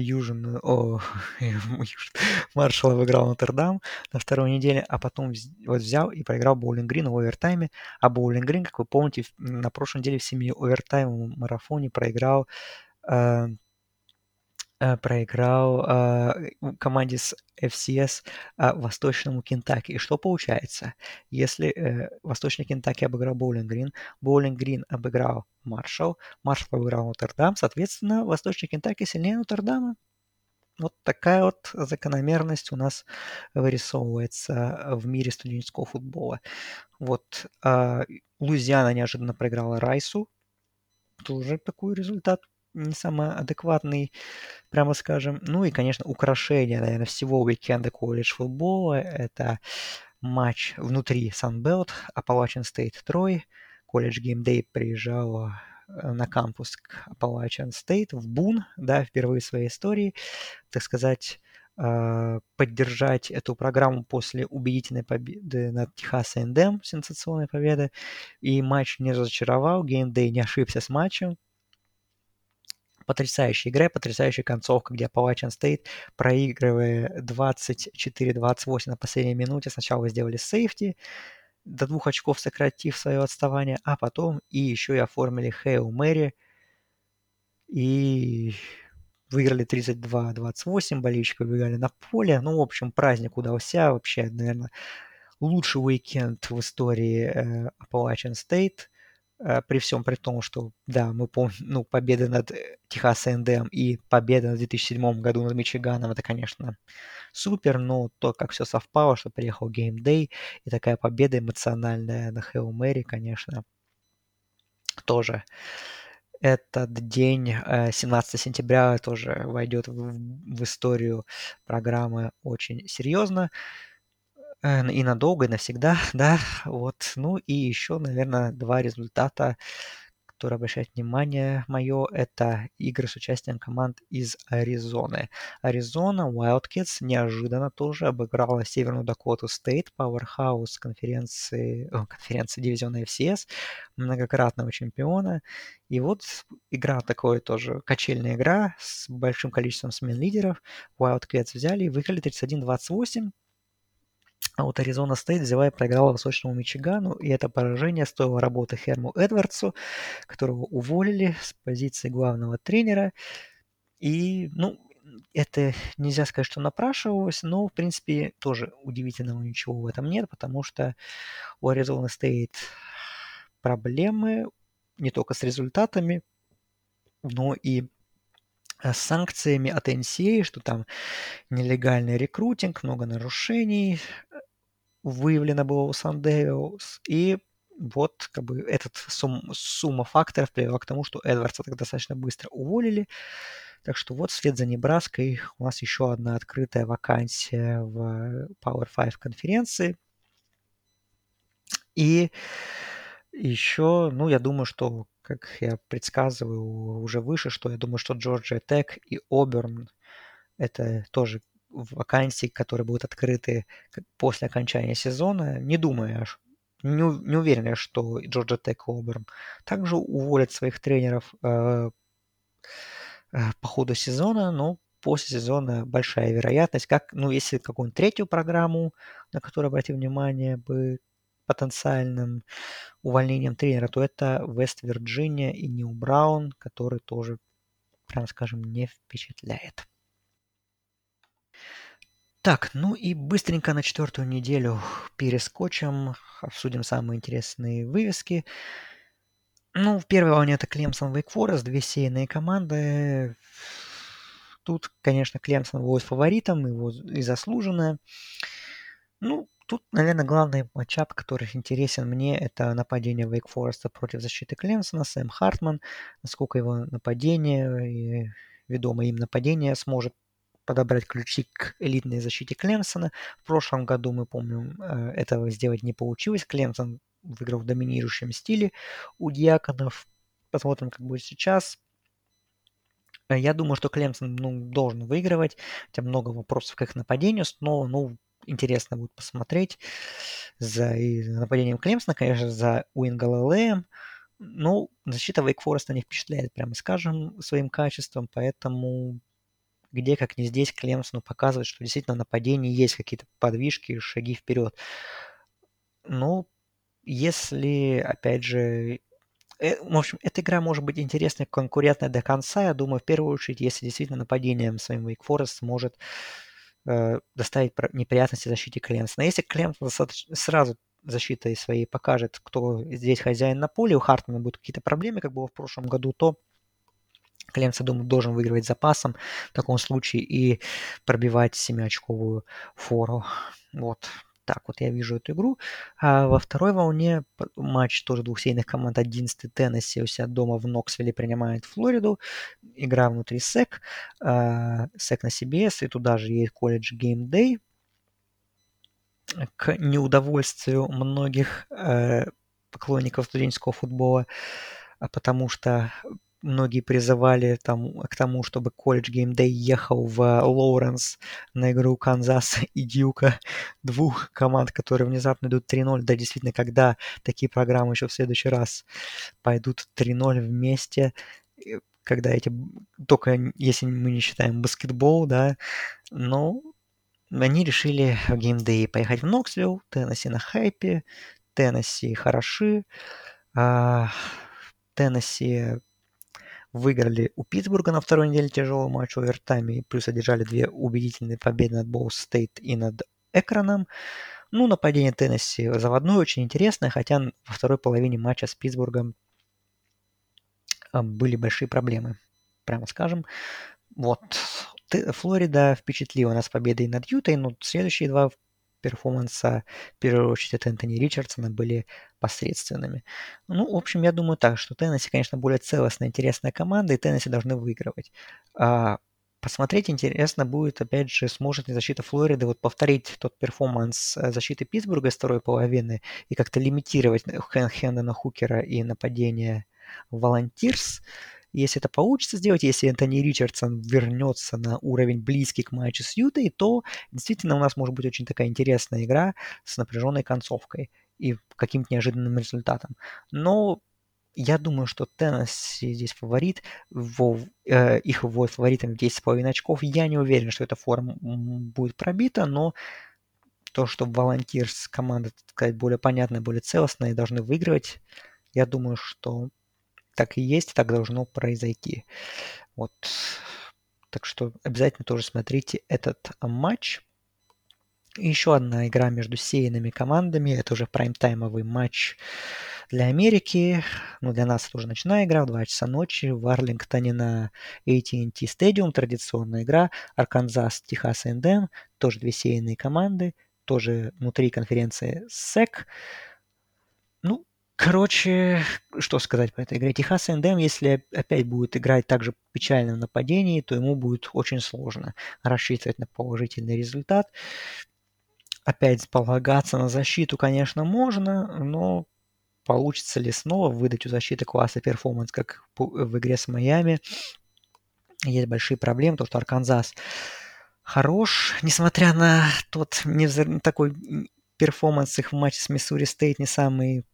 [SPEAKER 1] Южин, о, Маршал выиграл Нотр-Дам на второй неделе, а потом вот взял и проиграл Боулинг Грин в овертайме. А Боулинг Грин, как вы помните, на прошлой неделе в семи овертаймовом марафоне проиграл э, э, проиграл э, команде с FCS э, Восточному Кентаки. И что получается? Если э, Восточный Кентаки обыграл Боулинг Грин, Боулинг Грин обыграл Маршалл, Маршалл обыграл Нотр-Дам, соответственно, Восточный Кентаки сильнее Нотр-Дама. Вот такая вот закономерность у нас вырисовывается в мире студенческого футбола. Вот э, Луизиана неожиданно проиграла Райсу. Тоже такой результат не самый адекватный, прямо скажем. Ну и, конечно, украшение, наверное, всего уикенда колледж футбола. Это матч внутри Sunbelt, Appalachian State Трой. Колледж Day приезжал э, на кампус к Appalachian State в Бун, да, впервые в своей истории, так сказать, э, поддержать эту программу после убедительной победы над Техас A&M, сенсационной победы. И матч не разочаровал, Day не ошибся с матчем потрясающая игра, потрясающая концовка, где Appalachian State, проигрывая 24-28 на последней минуте, сначала сделали сейфти, до двух очков сократив свое отставание, а потом и еще и оформили Хейл Мэри и выиграли 32-28, болельщики выбегали на поле. Ну, в общем, праздник удался. Вообще, наверное, лучший уикенд в истории э, Appalachian State – при всем при том, что, да, мы помним, ну, победа над э, Техас A&M и победа в 2007 году над Мичиганом, это, конечно, супер, но то, как все совпало, что приехал Day, и такая победа эмоциональная на Хейл Мэри, конечно, тоже этот день, 17 э, сентября, тоже войдет в, в историю программы очень серьезно. Э, и надолго, и навсегда, да, вот. Ну и еще, наверное, два результата, которые обращают внимание мое, это игры с участием команд из Аризоны. Аризона Wildcats неожиданно тоже обыграла Северную Дакоту Стейт, powerhouse конференции, о, конференции дивизиона FCS, многократного чемпиона. И вот игра такой тоже, качельная игра с большим количеством смен лидеров. Wildcats взяли и выиграли 31-28. А вот Аризона Стейт взяла и проиграла Восточному Мичигану, и это поражение стоило работы Херму Эдвардсу, которого уволили с позиции главного тренера. И, ну, это нельзя сказать, что напрашивалось, но, в принципе, тоже удивительного ничего в этом нет, потому что у Аризона Стейт проблемы не только с результатами, но и с санкциями от NCAA, что там нелегальный рекрутинг, много нарушений, выявлено было у Sun Devils, и вот как бы этот сум, сумма факторов привела к тому, что Эдвардса так достаточно быстро уволили. Так что вот вслед за Небраской у нас еще одна открытая вакансия в Power 5 конференции. И еще, ну, я думаю, что, как я предсказываю уже выше, что я думаю, что Джорджия Тек и Оберн это тоже вакансий, которые будут открыты после окончания сезона, не думаю, не, не уверен, что Джорджа Тек и Оберн также уволят своих тренеров э, э, по ходу сезона, но после сезона большая вероятность, как, ну, если какую-нибудь третью программу, на которую обратим внимание, бы потенциальным увольнением тренера, то это Вест-Вирджиния и Нью Браун, который тоже, прямо скажем, не впечатляет. Так, ну и быстренько на четвертую неделю перескочим, обсудим самые интересные вывески. Ну, в первой волне это Клемсон Вейк Форест, две сейные команды. Тут, конечно, Клемсон будет фаворитом, его и заслуженно. Ну, тут, наверное, главный матчап, который интересен мне, это нападение Вейк Фореста против защиты Клемсона, Сэм Хартман. Насколько его нападение и ведомое им нападение сможет подобрать ключи к элитной защите Клемсона. В прошлом году, мы помним, э, этого сделать не получилось. Клемсон выиграл в доминирующем стиле у Дьяконов. Посмотрим, как будет сейчас. Э, я думаю, что Клемсон ну, должен выигрывать. Хотя много вопросов к их нападению. Снова, ну, интересно будет посмотреть за нападением Клемсона, конечно, за Уингалалеем. Ну, защита Вейк Фореста не впечатляет, прямо скажем, своим качеством, поэтому где, как не здесь, Клемсону показывает, что действительно нападение есть какие-то подвижки, шаги вперед. Ну, если, опять же, э, в общем, эта игра может быть интересной, конкурентной до конца. Я думаю, в первую очередь, если действительно нападением своим Wake Forest сможет э, доставить неприятности защите Клемсона. Если Клемсон сразу защитой своей покажет, кто здесь хозяин на поле, у Хартмана будут какие-то проблемы, как было в прошлом году, то Клемс, я думаю, должен выигрывать запасом в таком случае и пробивать 7-очковую фору. Вот так вот я вижу эту игру. А во второй волне матч тоже двухсейных команд 11 Теннесси у себя дома в Ноксвилле принимает Флориду. Игра внутри SEC. А, SEC на CBS, и туда же есть колледж Game Day. К неудовольствию многих э, поклонников студенческого футбола, а потому что многие призывали там, к тому, чтобы колледж Day ехал в Лоуренс на игру Канзаса и Дьюка, двух команд, которые внезапно идут 3-0. Да, действительно, когда такие программы еще в следующий раз пойдут 3-0 вместе, когда эти, только если мы не считаем баскетбол, да, но они решили в Day поехать в Ноксвилл, Теннесси на хайпе, Теннесси хороши, а Теннесси выиграли у Питтсбурга на второй неделе тяжелый матч овертайме, плюс одержали две убедительные победы над Боу Стейт и над Экраном. Ну, нападение Теннесси заводное, очень интересное, хотя во второй половине матча с Питтсбургом а, были большие проблемы, прямо скажем. Вот. Флорида впечатлила нас победой над Ютой, но следующие два перформанса, в первую очередь, от Энтони Ричардсона были посредственными. Ну, в общем, я думаю так, что Теннесси, конечно, более целостная, интересная команда, и Теннесси должны выигрывать. А посмотреть интересно будет, опять же, сможет ли защита Флориды вот повторить тот перформанс э, защиты Питтсбурга из второй половины и как-то лимитировать Хэндона Хукера и нападение Волонтирс, если это получится сделать, если Энтони Ричардсон вернется на уровень близкий к матчу с Ютой, то действительно у нас может быть очень такая интересная игра с напряженной концовкой и каким-то неожиданным результатом. Но я думаю, что Теннесси здесь фаворит, во, э, их вводит фаворитом в 10,5 очков. Я не уверен, что эта форма будет пробита, но то, что Волонтирс команда, так сказать, более понятная, более целостная и должны выигрывать, я думаю, что так и есть, так должно произойти. Вот. Так что обязательно тоже смотрите этот матч. И еще одна игра между сеянными командами. Это уже прайм-таймовый матч для Америки. Ну, для нас это уже ночная игра в 2 часа ночи в Арлингтоне на AT&T Stadium. Традиционная игра. Арканзас, Техас A&M. Тоже две сеянные команды. Тоже внутри конференции SEC. Короче, что сказать по этой игре. Texas A&M, если опять будет играть так же печально в нападении, то ему будет очень сложно рассчитывать на положительный результат. Опять полагаться на защиту, конечно, можно, но получится ли снова выдать у защиты класса performance, как в игре с Майами, есть большие проблемы, потому что Арканзас хорош, несмотря на тот не такой performance их в матче с Миссури Стейт не самый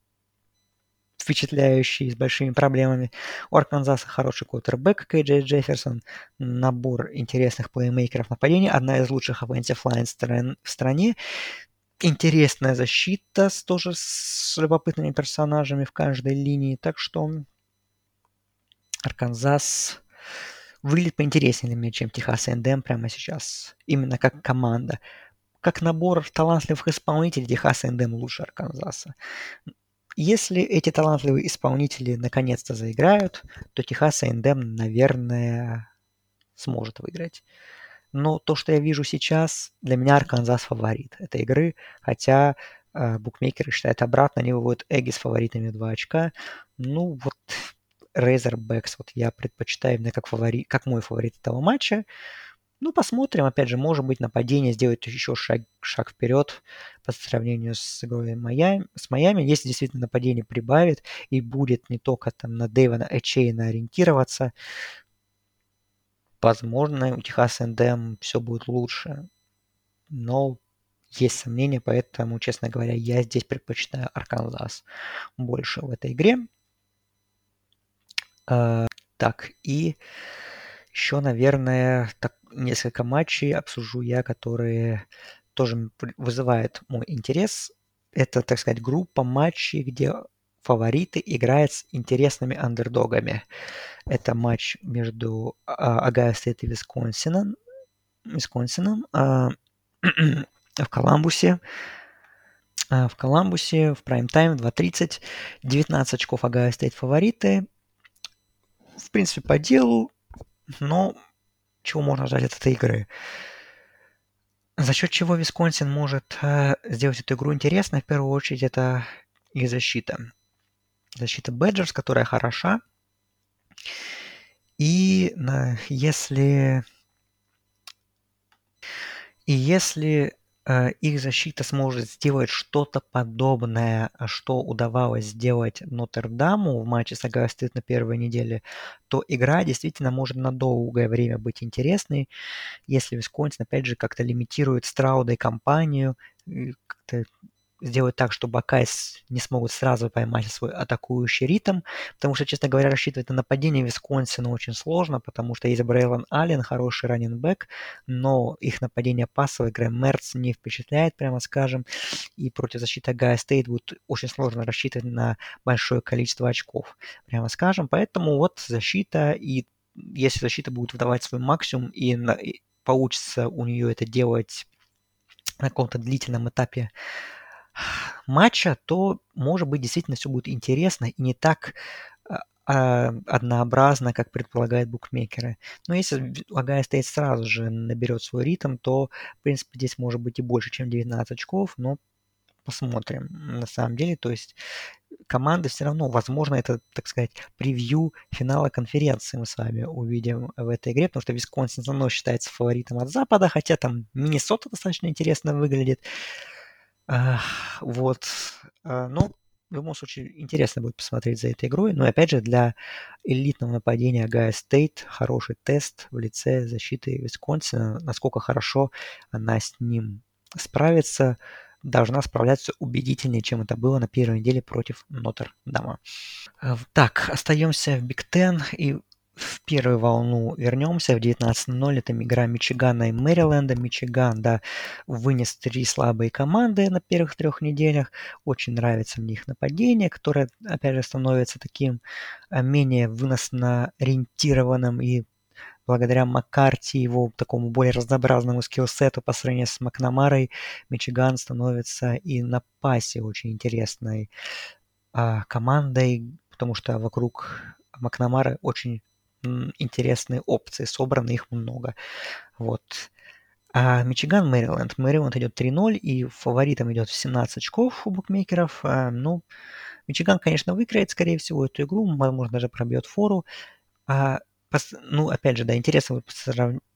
[SPEAKER 1] впечатляющий, с большими проблемами. У Арканзаса хороший квотербек Кей Джефферсон, набор интересных плеймейкеров нападения, одна из лучших offensive line в стране. Интересная защита с, тоже с любопытными персонажами в каждой линии. Так что Арканзас выглядит поинтереснее для меня, чем Texas A&M прямо сейчас. Именно как команда. Как набор талантливых исполнителей Техас Эндем лучше Арканзаса. Если эти талантливые исполнители наконец-то заиграют, то Техас A&M, наверное, сможет выиграть. Но то, что я вижу сейчас, для меня Арканзас фаворит этой игры, хотя э, букмекеры считают обратно, они выводят Эгги с фаворитами 2 очка. Ну вот Razorbacks вот я предпочитаю именно как, фаворит, как мой фаворит этого матча. Ну, посмотрим. Опять же, может быть, нападение сделает еще шаг, шаг вперед по сравнению с игрой Майами, с Майами. Если действительно нападение прибавит и будет не только там на Дэйвана Эчейна ориентироваться, возможно, у Техас НДМ все будет лучше. Но есть сомнения, поэтому, честно говоря, я здесь предпочитаю Арканзас больше в этой игре. А, так, и еще, наверное, так, несколько матчей обсужу я, которые тоже вызывают мой интерес. Это, так сказать, группа матчей, где фавориты играют с интересными андердогами. Это матч между Огайо Стейт и Висконсином, Висконсином а, в Коламбусе. А, в Коламбусе в прайм-тайм 2.30. 19 очков Огайо Стейт фавориты. В принципе, по делу но чего можно ждать от этой игры? За счет чего Висконсин может э, сделать эту игру интересной, в первую очередь, это их защита. Защита Badgers, которая хороша. И если... И если их защита сможет сделать что-то подобное, что удавалось сделать Нотр-Даму в матче с Огайо на первой неделе, то игра действительно может на долгое время быть интересной, если Висконсин, опять же, как-то лимитирует Страуда и компанию, как-то сделать так, чтобы Buckeyes не смогут сразу поймать свой атакующий ритм, потому что, честно говоря, рассчитывать на нападение Висконсина очень сложно, потому что есть Брейлон Аллен, хороший раннинбэк, но их нападение пасовое, Грэм Мерц не впечатляет, прямо скажем, и против защиты Гая Стейт будет очень сложно рассчитывать на большое количество очков, прямо скажем, поэтому вот защита и если защита будет выдавать свой максимум и, на, и получится у нее это делать на каком-то длительном этапе матча, то, может быть, действительно все будет интересно и не так а, а, однообразно, как предполагают букмекеры. Но если Лагая стоит сразу же наберет свой ритм, то, в принципе, здесь может быть и больше, чем 19 очков, но посмотрим на самом деле. То есть команды все равно, возможно, это, так сказать, превью финала конференции мы с вами увидим в этой игре, потому что Висконсин все равно считается фаворитом от Запада, хотя там Миннесота достаточно интересно выглядит. Вот. А, ну, в любом случае, интересно будет посмотреть за этой игрой. Но, опять же, для элитного нападения Огайо Стейт хороший тест в лице защиты Висконсина. Насколько хорошо она с ним справится, должна справляться убедительнее, чем это было на первой неделе против Нотр-Дама. Так, остаемся в Big Ten и в первую волну вернемся. В 19.00 это игра Мичигана и Мэриленда. Мичиган, да, вынес три слабые команды на первых трех неделях. Очень нравится мне их нападение, которое, опять же, становится таким а, менее выносно ориентированным и благодаря Маккарти, его такому более разнообразному скиллсету по сравнению с Макнамарой, Мичиган становится и на пасе очень интересной а, командой, потому что вокруг Макнамары очень интересные опции, собрано их много. Вот. А Мичиган, Мэриленд. Мэриленд идет 3-0, и фаворитом идет 17 очков у букмекеров. А, ну, Мичиган, конечно, выиграет, скорее всего, эту игру, возможно, даже пробьет фору. А, пос, ну, опять же, да, интересно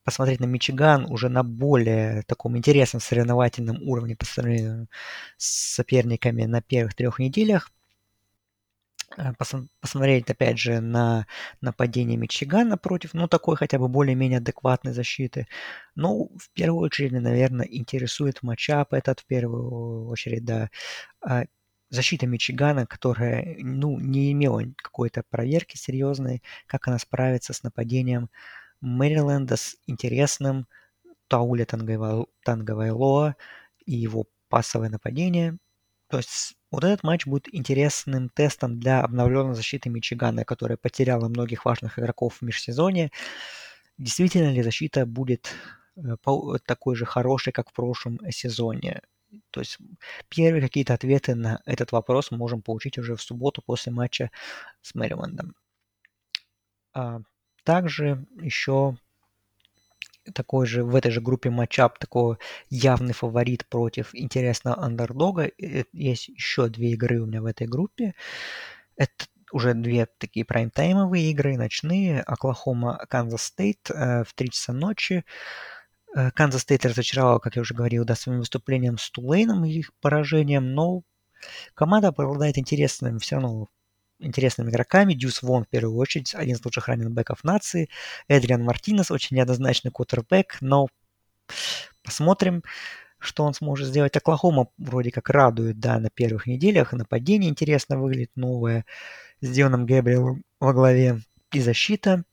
[SPEAKER 1] посмотреть на Мичиган уже на более таком интересном соревновательном уровне по сравнению с соперниками на первых трех неделях. Э, посмотреть, опять же, на нападение Мичигана против, ну, такой хотя бы более-менее адекватной защиты. Ну, в первую очередь, наверное, интересует матчап этот, в первую очередь, да, а, защита Мичигана, которая, ну, не имела какой-то проверки серьезной, как она справится с нападением Мэриленда с интересным Тауля Тангавайлоа и его пасовое нападение. То есть вот этот матч будет интересным тестом для обновленной защиты Мичигана, которая потеряла многих важных игроков в межсезонье. Действительно ли защита будет э, такой же хорошей, как в прошлом сезоне? То есть первые какие-то ответы на этот вопрос мы можем получить уже в субботу после матча с Мэрилендом. А также еще такой же в этой же группе матчап такой явный фаворит против интересного андердога. Есть еще две игры у меня в этой группе. Это уже две такие прайм-таймовые игры, ночные. Оклахома, Канзас Стейт в 3 часа ночи. Канзас Стейт разочаровал, как я уже говорил, да, своим выступлением с Тулейном и их поражением, но команда обладает интересным все равно интересными игроками. Дюс Вон, в первую очередь, один из лучших раннинбеков нации. Эдриан Мартинес, очень неоднозначный квотербэк, но посмотрим, что он сможет сделать. Оклахома вроде как радует, да, на первых неделях. Нападение интересно выглядит новое с Дионом Гэбриэлом во главе и защита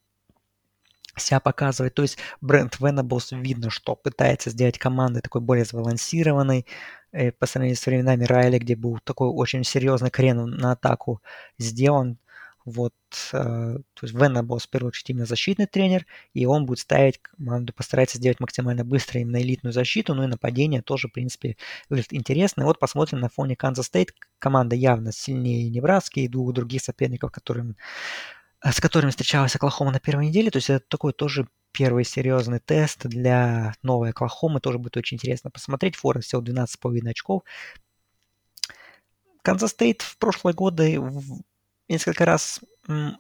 [SPEAKER 1] себя показывает. То есть Brent Venables видно, что пытается сделать команды такой более сбалансированной, э, по сравнению с временами Райли, где был такой очень серьезный крен на атаку сделан. Вот, э, то есть Venables, в первую очередь, именно защитный тренер, и он будет ставить команду, постарается сделать максимально быстро именно элитную защиту, ну и нападение тоже, в принципе, выглядит интересно. И вот посмотрим на фоне Канзас Стейт. Команда явно сильнее Небраски и двух других соперников, которым с которыми встречалась Оклахома на первой неделе. То есть это такой тоже первый серьезный тест для новой Оклахомы. Тоже будет очень интересно посмотреть. Фора всего 12,5 очков. Канзас Стейт в прошлые годы несколько раз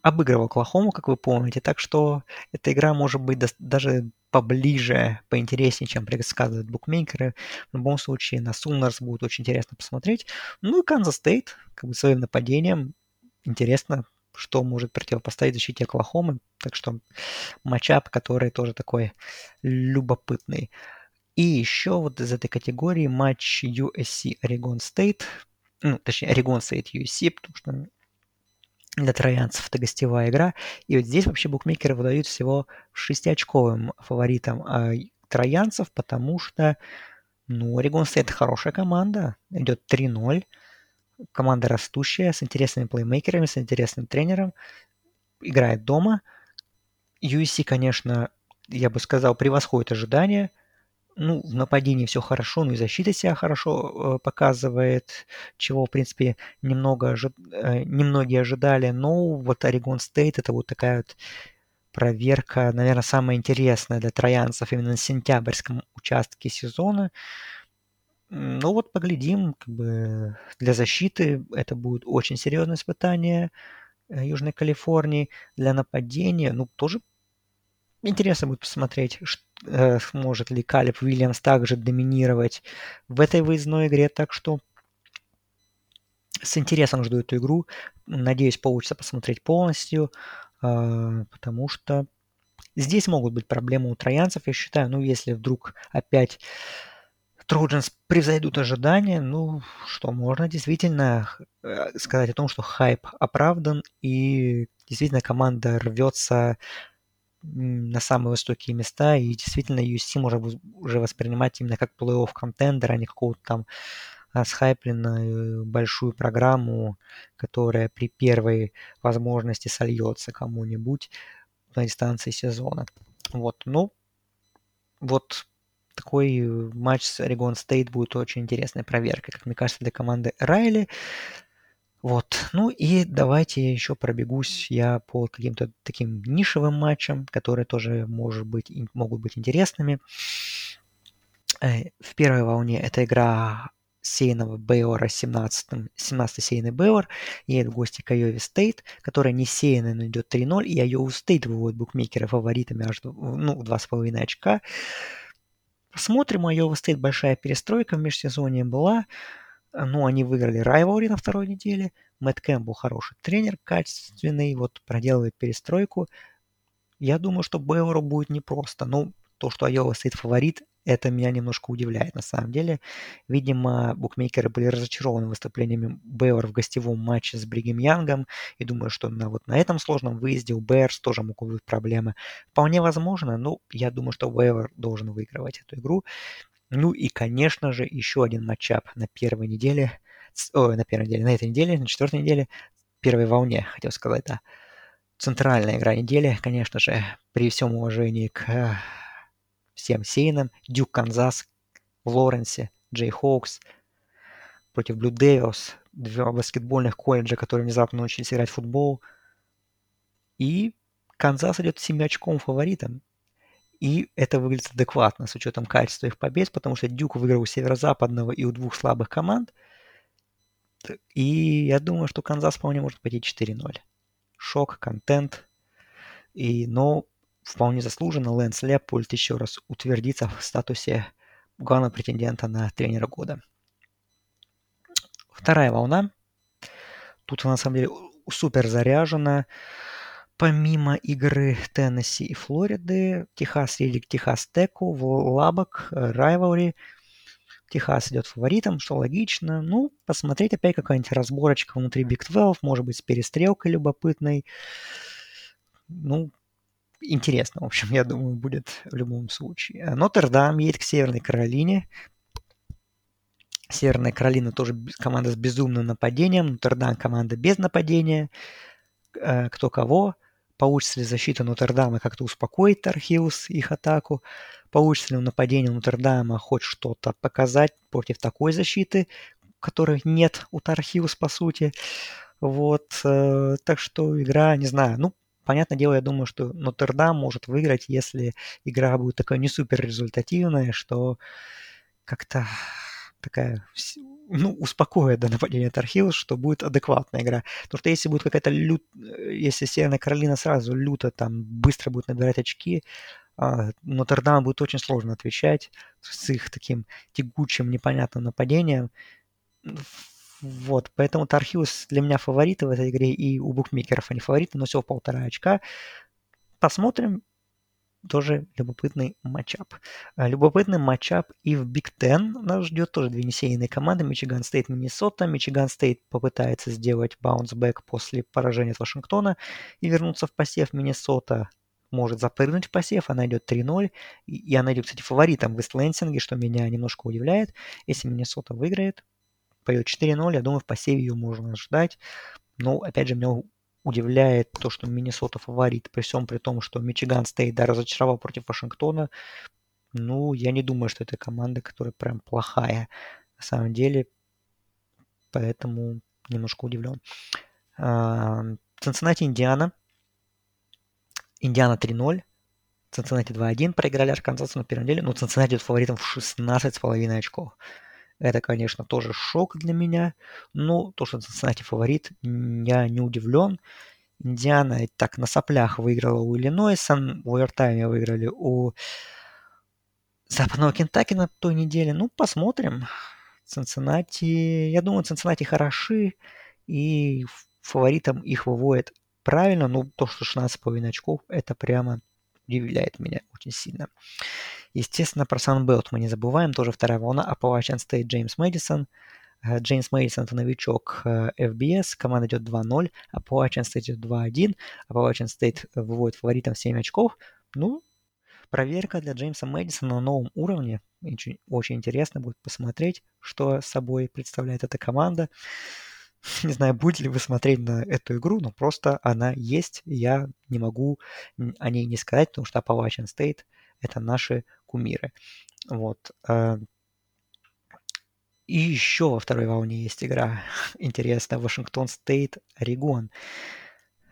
[SPEAKER 1] обыгрывал Оклахому, как вы помните. Так что эта игра может быть даже поближе, поинтереснее, чем предсказывают букмекеры. В любом случае на Sooners будет очень интересно посмотреть. Ну и Канзас Стейт, как бы своим нападением, интересно что может противопоставить защите Оклахомы. Так что matchup, который тоже такой любопытный. И еще вот из этой категории матч USC Oregon State, ну, точнее, Oregon State USC, потому что для троянцев это гостевая игра. И вот здесь вообще букмекеры выдают всего шестиочковым фаворитом а троянцев, потому что, ну, Oregon State хорошая команда, идет 3-0 команда растущая, с интересными плеймейкерами, с интересным тренером, играет дома. USC, конечно, я бы сказал, превосходит ожидания. Ну, в нападении все хорошо, ну и защита себя хорошо э, показывает, чего, в принципе, немного ожи... э, немногие ожидали. Но вот Орегон Стейт это вот такая вот проверка, наверное, самая интересная для троянцев именно на сентябрьском участке сезона. Ну вот поглядим, как бы для защиты это будет очень серьезное испытание э, Южной Калифорнии. Для нападения, ну тоже интересно будет посмотреть, э, сможет ли Калиб Уильямс также доминировать в этой выездной игре. Так что с интересом жду эту игру. Надеюсь, получится посмотреть полностью, а, потому что здесь могут быть проблемы у троянцев, я считаю. Ну, если вдруг опять Trojans превзойдут ожидания, ну, что можно действительно э, сказать о том, что хайп оправдан, и действительно команда рвется на самые высокие места, и действительно USC можно уже воспринимать именно как плей-офф контендер, а не какого-то там схайпленную большую программу, которая при первой возможности сольется кому-нибудь на дистанции сезона. Вот, ну, вот такой э, матч с Oregon State будет очень интересной проверкой, как мне кажется, для команды Райли. Вот. Ну и давайте еще пробегусь я по каким-то таким нишевым матчам, которые тоже может быть, могут быть интересными. Э, в первой волне это игра сеянного Бейлора 17, 17 сеянный Бейлор едет в гости к Айове Стейт, которая не сеянная, но идет 3-0, и Айова Стейт выводит букмекеры фаворитами аж ну, 2,5 очка. Посмотрим, у Айова Стейт большая перестройка в межсезонье была. Ну, они выиграли rivalry на второй неделе. Мэтт Кэмпбелл хороший тренер, качественный, вот проделывает перестройку. Я думаю, что Бейлору будет непросто. Ну, то, что Айова Стейт фаворит, это меня немножко удивляет на самом деле. Видимо, букмекеры были разочарованы выступлениями Бейлора в гостевом матче с Бригем Янгом и думаю, что на, вот на этом сложном выезде у Bears тоже могут быть проблемы. Вполне возможно, но я думаю, что Бейлор должен выигрывать эту игру. Ну и, конечно же, еще один matchup на первой неделе, о, на первой неделе, на этой неделе, на четвертой неделе, первой волне, хотел сказать, да. Центральная игра недели, конечно же, при всем уважении к всем сеянным. Дюк Канзас Лоренсе, Jayhawks против Blue Devils, два баскетбольных колледжа, которые внезапно научились играть в футбол. И Канзас идет с 7 очком фаворитом. И это выглядит адекватно с учетом качества их побед, потому что Дюк выиграл у северо-западного и у двух слабых команд. И я думаю, что Канзас вполне может пойти 4-0. Шок, контент. И, но вполне заслуженно Лэнс Лейпольд еще раз утвердится в статусе главного претендента на тренера года. Вторая волна. Тут она на самом деле супер заряжена. Помимо игры Теннесси и Флориды, Техас едет к Техас Теку, в Лабок, Райвори. Техас идет фаворитом, что логично. Ну, посмотреть опять какая-нибудь разборочка внутри Big 12, может быть, с перестрелкой любопытной. Ну, интересно, в общем, я думаю, будет в любом случае. Э, Нотр-Дам едет к Северной Каролине. Северная Каролина тоже команда с безумным нападением. Нотр-Дам команда без нападения. Э, кто кого. Получится ли защита Нотр-Дама как-то успокоить Тархиус, их атаку? Получится ли у нападения Нотр-Дама хоть что-то показать против такой защиты, которой нет у Тархиус, по сути? Вот, э, так что игра, не знаю, ну, понятное дело, я думаю, что Нотр-Дам может выиграть, если игра будет такая не супер результативная, что как-то такая, ну, успокоит до нападения Тархилл, что будет адекватная игра. Потому что если будет какая-то лют... Если Северная Каролина сразу люто там быстро будет набирать очки, а, Нотр-Дам будет очень сложно отвечать с их таким тягучим, непонятным нападением. Вот, поэтому Тархиус для меня фавориты в этой игре, и у букмекеров они фавориты, но всего полтора очка. Посмотрим, тоже любопытный matchup. А, любопытный matchup и в Big Ten нас ждет тоже две несеянные команды. Мичиган Стейт, Миннесота. Мичиган Стейт попытается сделать bounceback после поражения от Вашингтона и вернуться в посев. Миннесота может запрыгнуть в посев, она идет 3-0, и она идет, кстати, фаворитом в Ист-Лансинге, что меня немножко удивляет. Если Миннесота выиграет, пойдет 4-0, я думаю, в посеве ее можно ждать. Но, опять же, меня удивляет то, что Миннесота фаворит, при всем при том, что Мичиган Стейт да, разочаровал против Вашингтона. Ну, я не думаю, что это команда, которая прям плохая на самом деле. Поэтому немножко удивлен. Цинциннати, Индиана. Индиана 3-0. Цинциннати 2-1 проиграли Арканзасу на первом деле. Но Цинциннати фаворитом в 16,5 очков. Это, конечно, тоже шок для меня. Но то, что Цинциннати фаворит, я не удивлен. Индиана так на соплях выиграла у Иллинойса, в овертайме выиграли у Западного Кентаки на той неделе. Ну, посмотрим. Цинциннати, я думаю, Цинциннати хороши, и фаворитом их выводит правильно, но то, что 16,5 очков, это прямо удивляет меня очень сильно. Естественно, про Sunbelt мы не забываем, тоже вторая волна. Appalachian State Джеймс Мэдисон. Э, Джеймс Мэдисон это новичок FBS, э, команда идет 2-0, Appalachian State идет 2-1, Appalachian State выводит фаворитом 7 очков. Ну, проверка для Джеймса Мэдисона на новом уровне. Очень интересно будет посмотреть, что собой представляет эта команда. Не знаю, будете ли вы смотреть на эту игру, но просто она есть. Я не могу о ней не сказать, потому что Appalachian State – это наши кумиры. Вот. Э, и еще во второй волне есть игра интересная. Вашингтон Стейт, Орегон.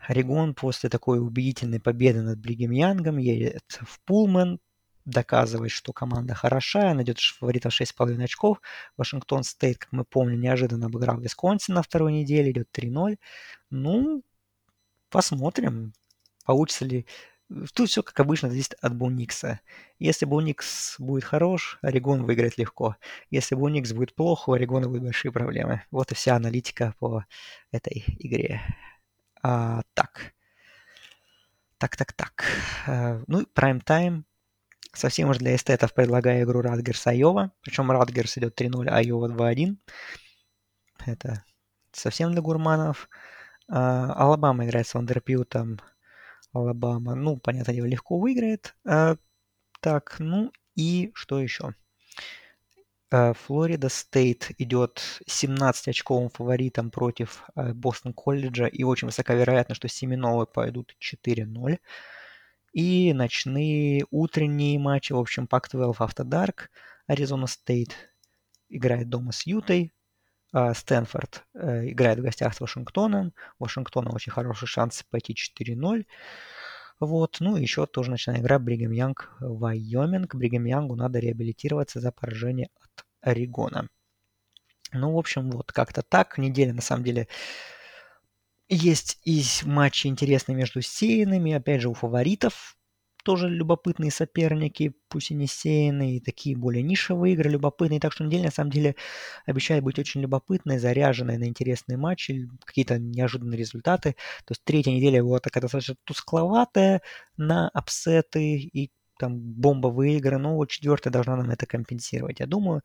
[SPEAKER 1] Орегон после такой убедительной победы над Бригем Янгом едет в Пулман, доказывает, что команда хорошая, она идет фаворитом 6,5 очков. Вашингтон Стейт, как мы помним, неожиданно обыграл Висконсин на второй неделе, идет 3-0. Ну, посмотрим, получится ли Тут все, как обычно, зависит от Буникса. Если Буникс будет хорош, Орегон выиграет легко. Если Буникс будет плохо, у Орегона будут большие проблемы. Вот и вся аналитика по этой игре. А, так. Так, так, так. А, ну, прайм-тайм. Совсем уж для эстетов предлагаю игру Радгерс Айова. Причем Радгерс идет 3-0, Айова 2-1. Это совсем для гурманов. А, Алабама играет с Вандербильтом. Алабама, ну, понятное дело, легко выиграет. А, так, ну и что еще? А, Флорида Стейт идет 17-очковым фаворитом против Бостон Колледжа, и очень высока вероятность, что Семинолы пойдут 4-0. И ночные утренние матчи, в общем, Pac-12 After Dark, Аризона Стейт играет дома с Ютой, а Стэнфорд э, играет в гостях с Вашингтоном. У Вашингтона очень хороший шанс пойти 4-0. Вот. Ну и еще тоже ночная игра Бригам Янг Вайоминг. Бригам Янгу надо реабилитироваться за поражение от Орегона. Ну, в общем, вот как-то так. Неделя, на самом деле, есть и матчи интересные между сеянными. Опять же, у фаворитов тоже любопытные соперники, пусть и не сеянные, и такие более нишевые игры любопытные. Так что неделя на самом деле обещает быть очень любопытной, заряженной на интересные матчи, какие-то неожиданные результаты. То есть третья неделя была такая достаточно тускловатая на апсеты и там бомбовые игры, но вот четвертая должна нам это компенсировать, я думаю.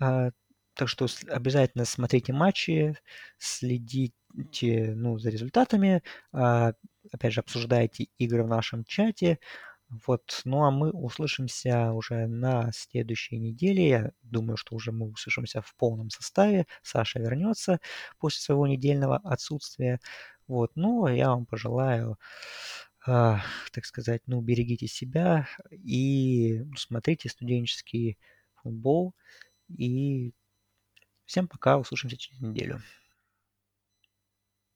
[SPEAKER 1] А, так что обязательно смотрите матчи, следите ну, за результатами, а, опять же, обсуждайте игры в нашем чате. Вот, ну а мы услышимся уже на следующей неделе. Я думаю, что уже мы услышимся в полном составе. Саша вернется после своего недельного отсутствия. Вот, ну а я вам пожелаю, э, так сказать, ну берегите себя и смотрите студенческий футбол. И Всем пока, услышимся через неделю.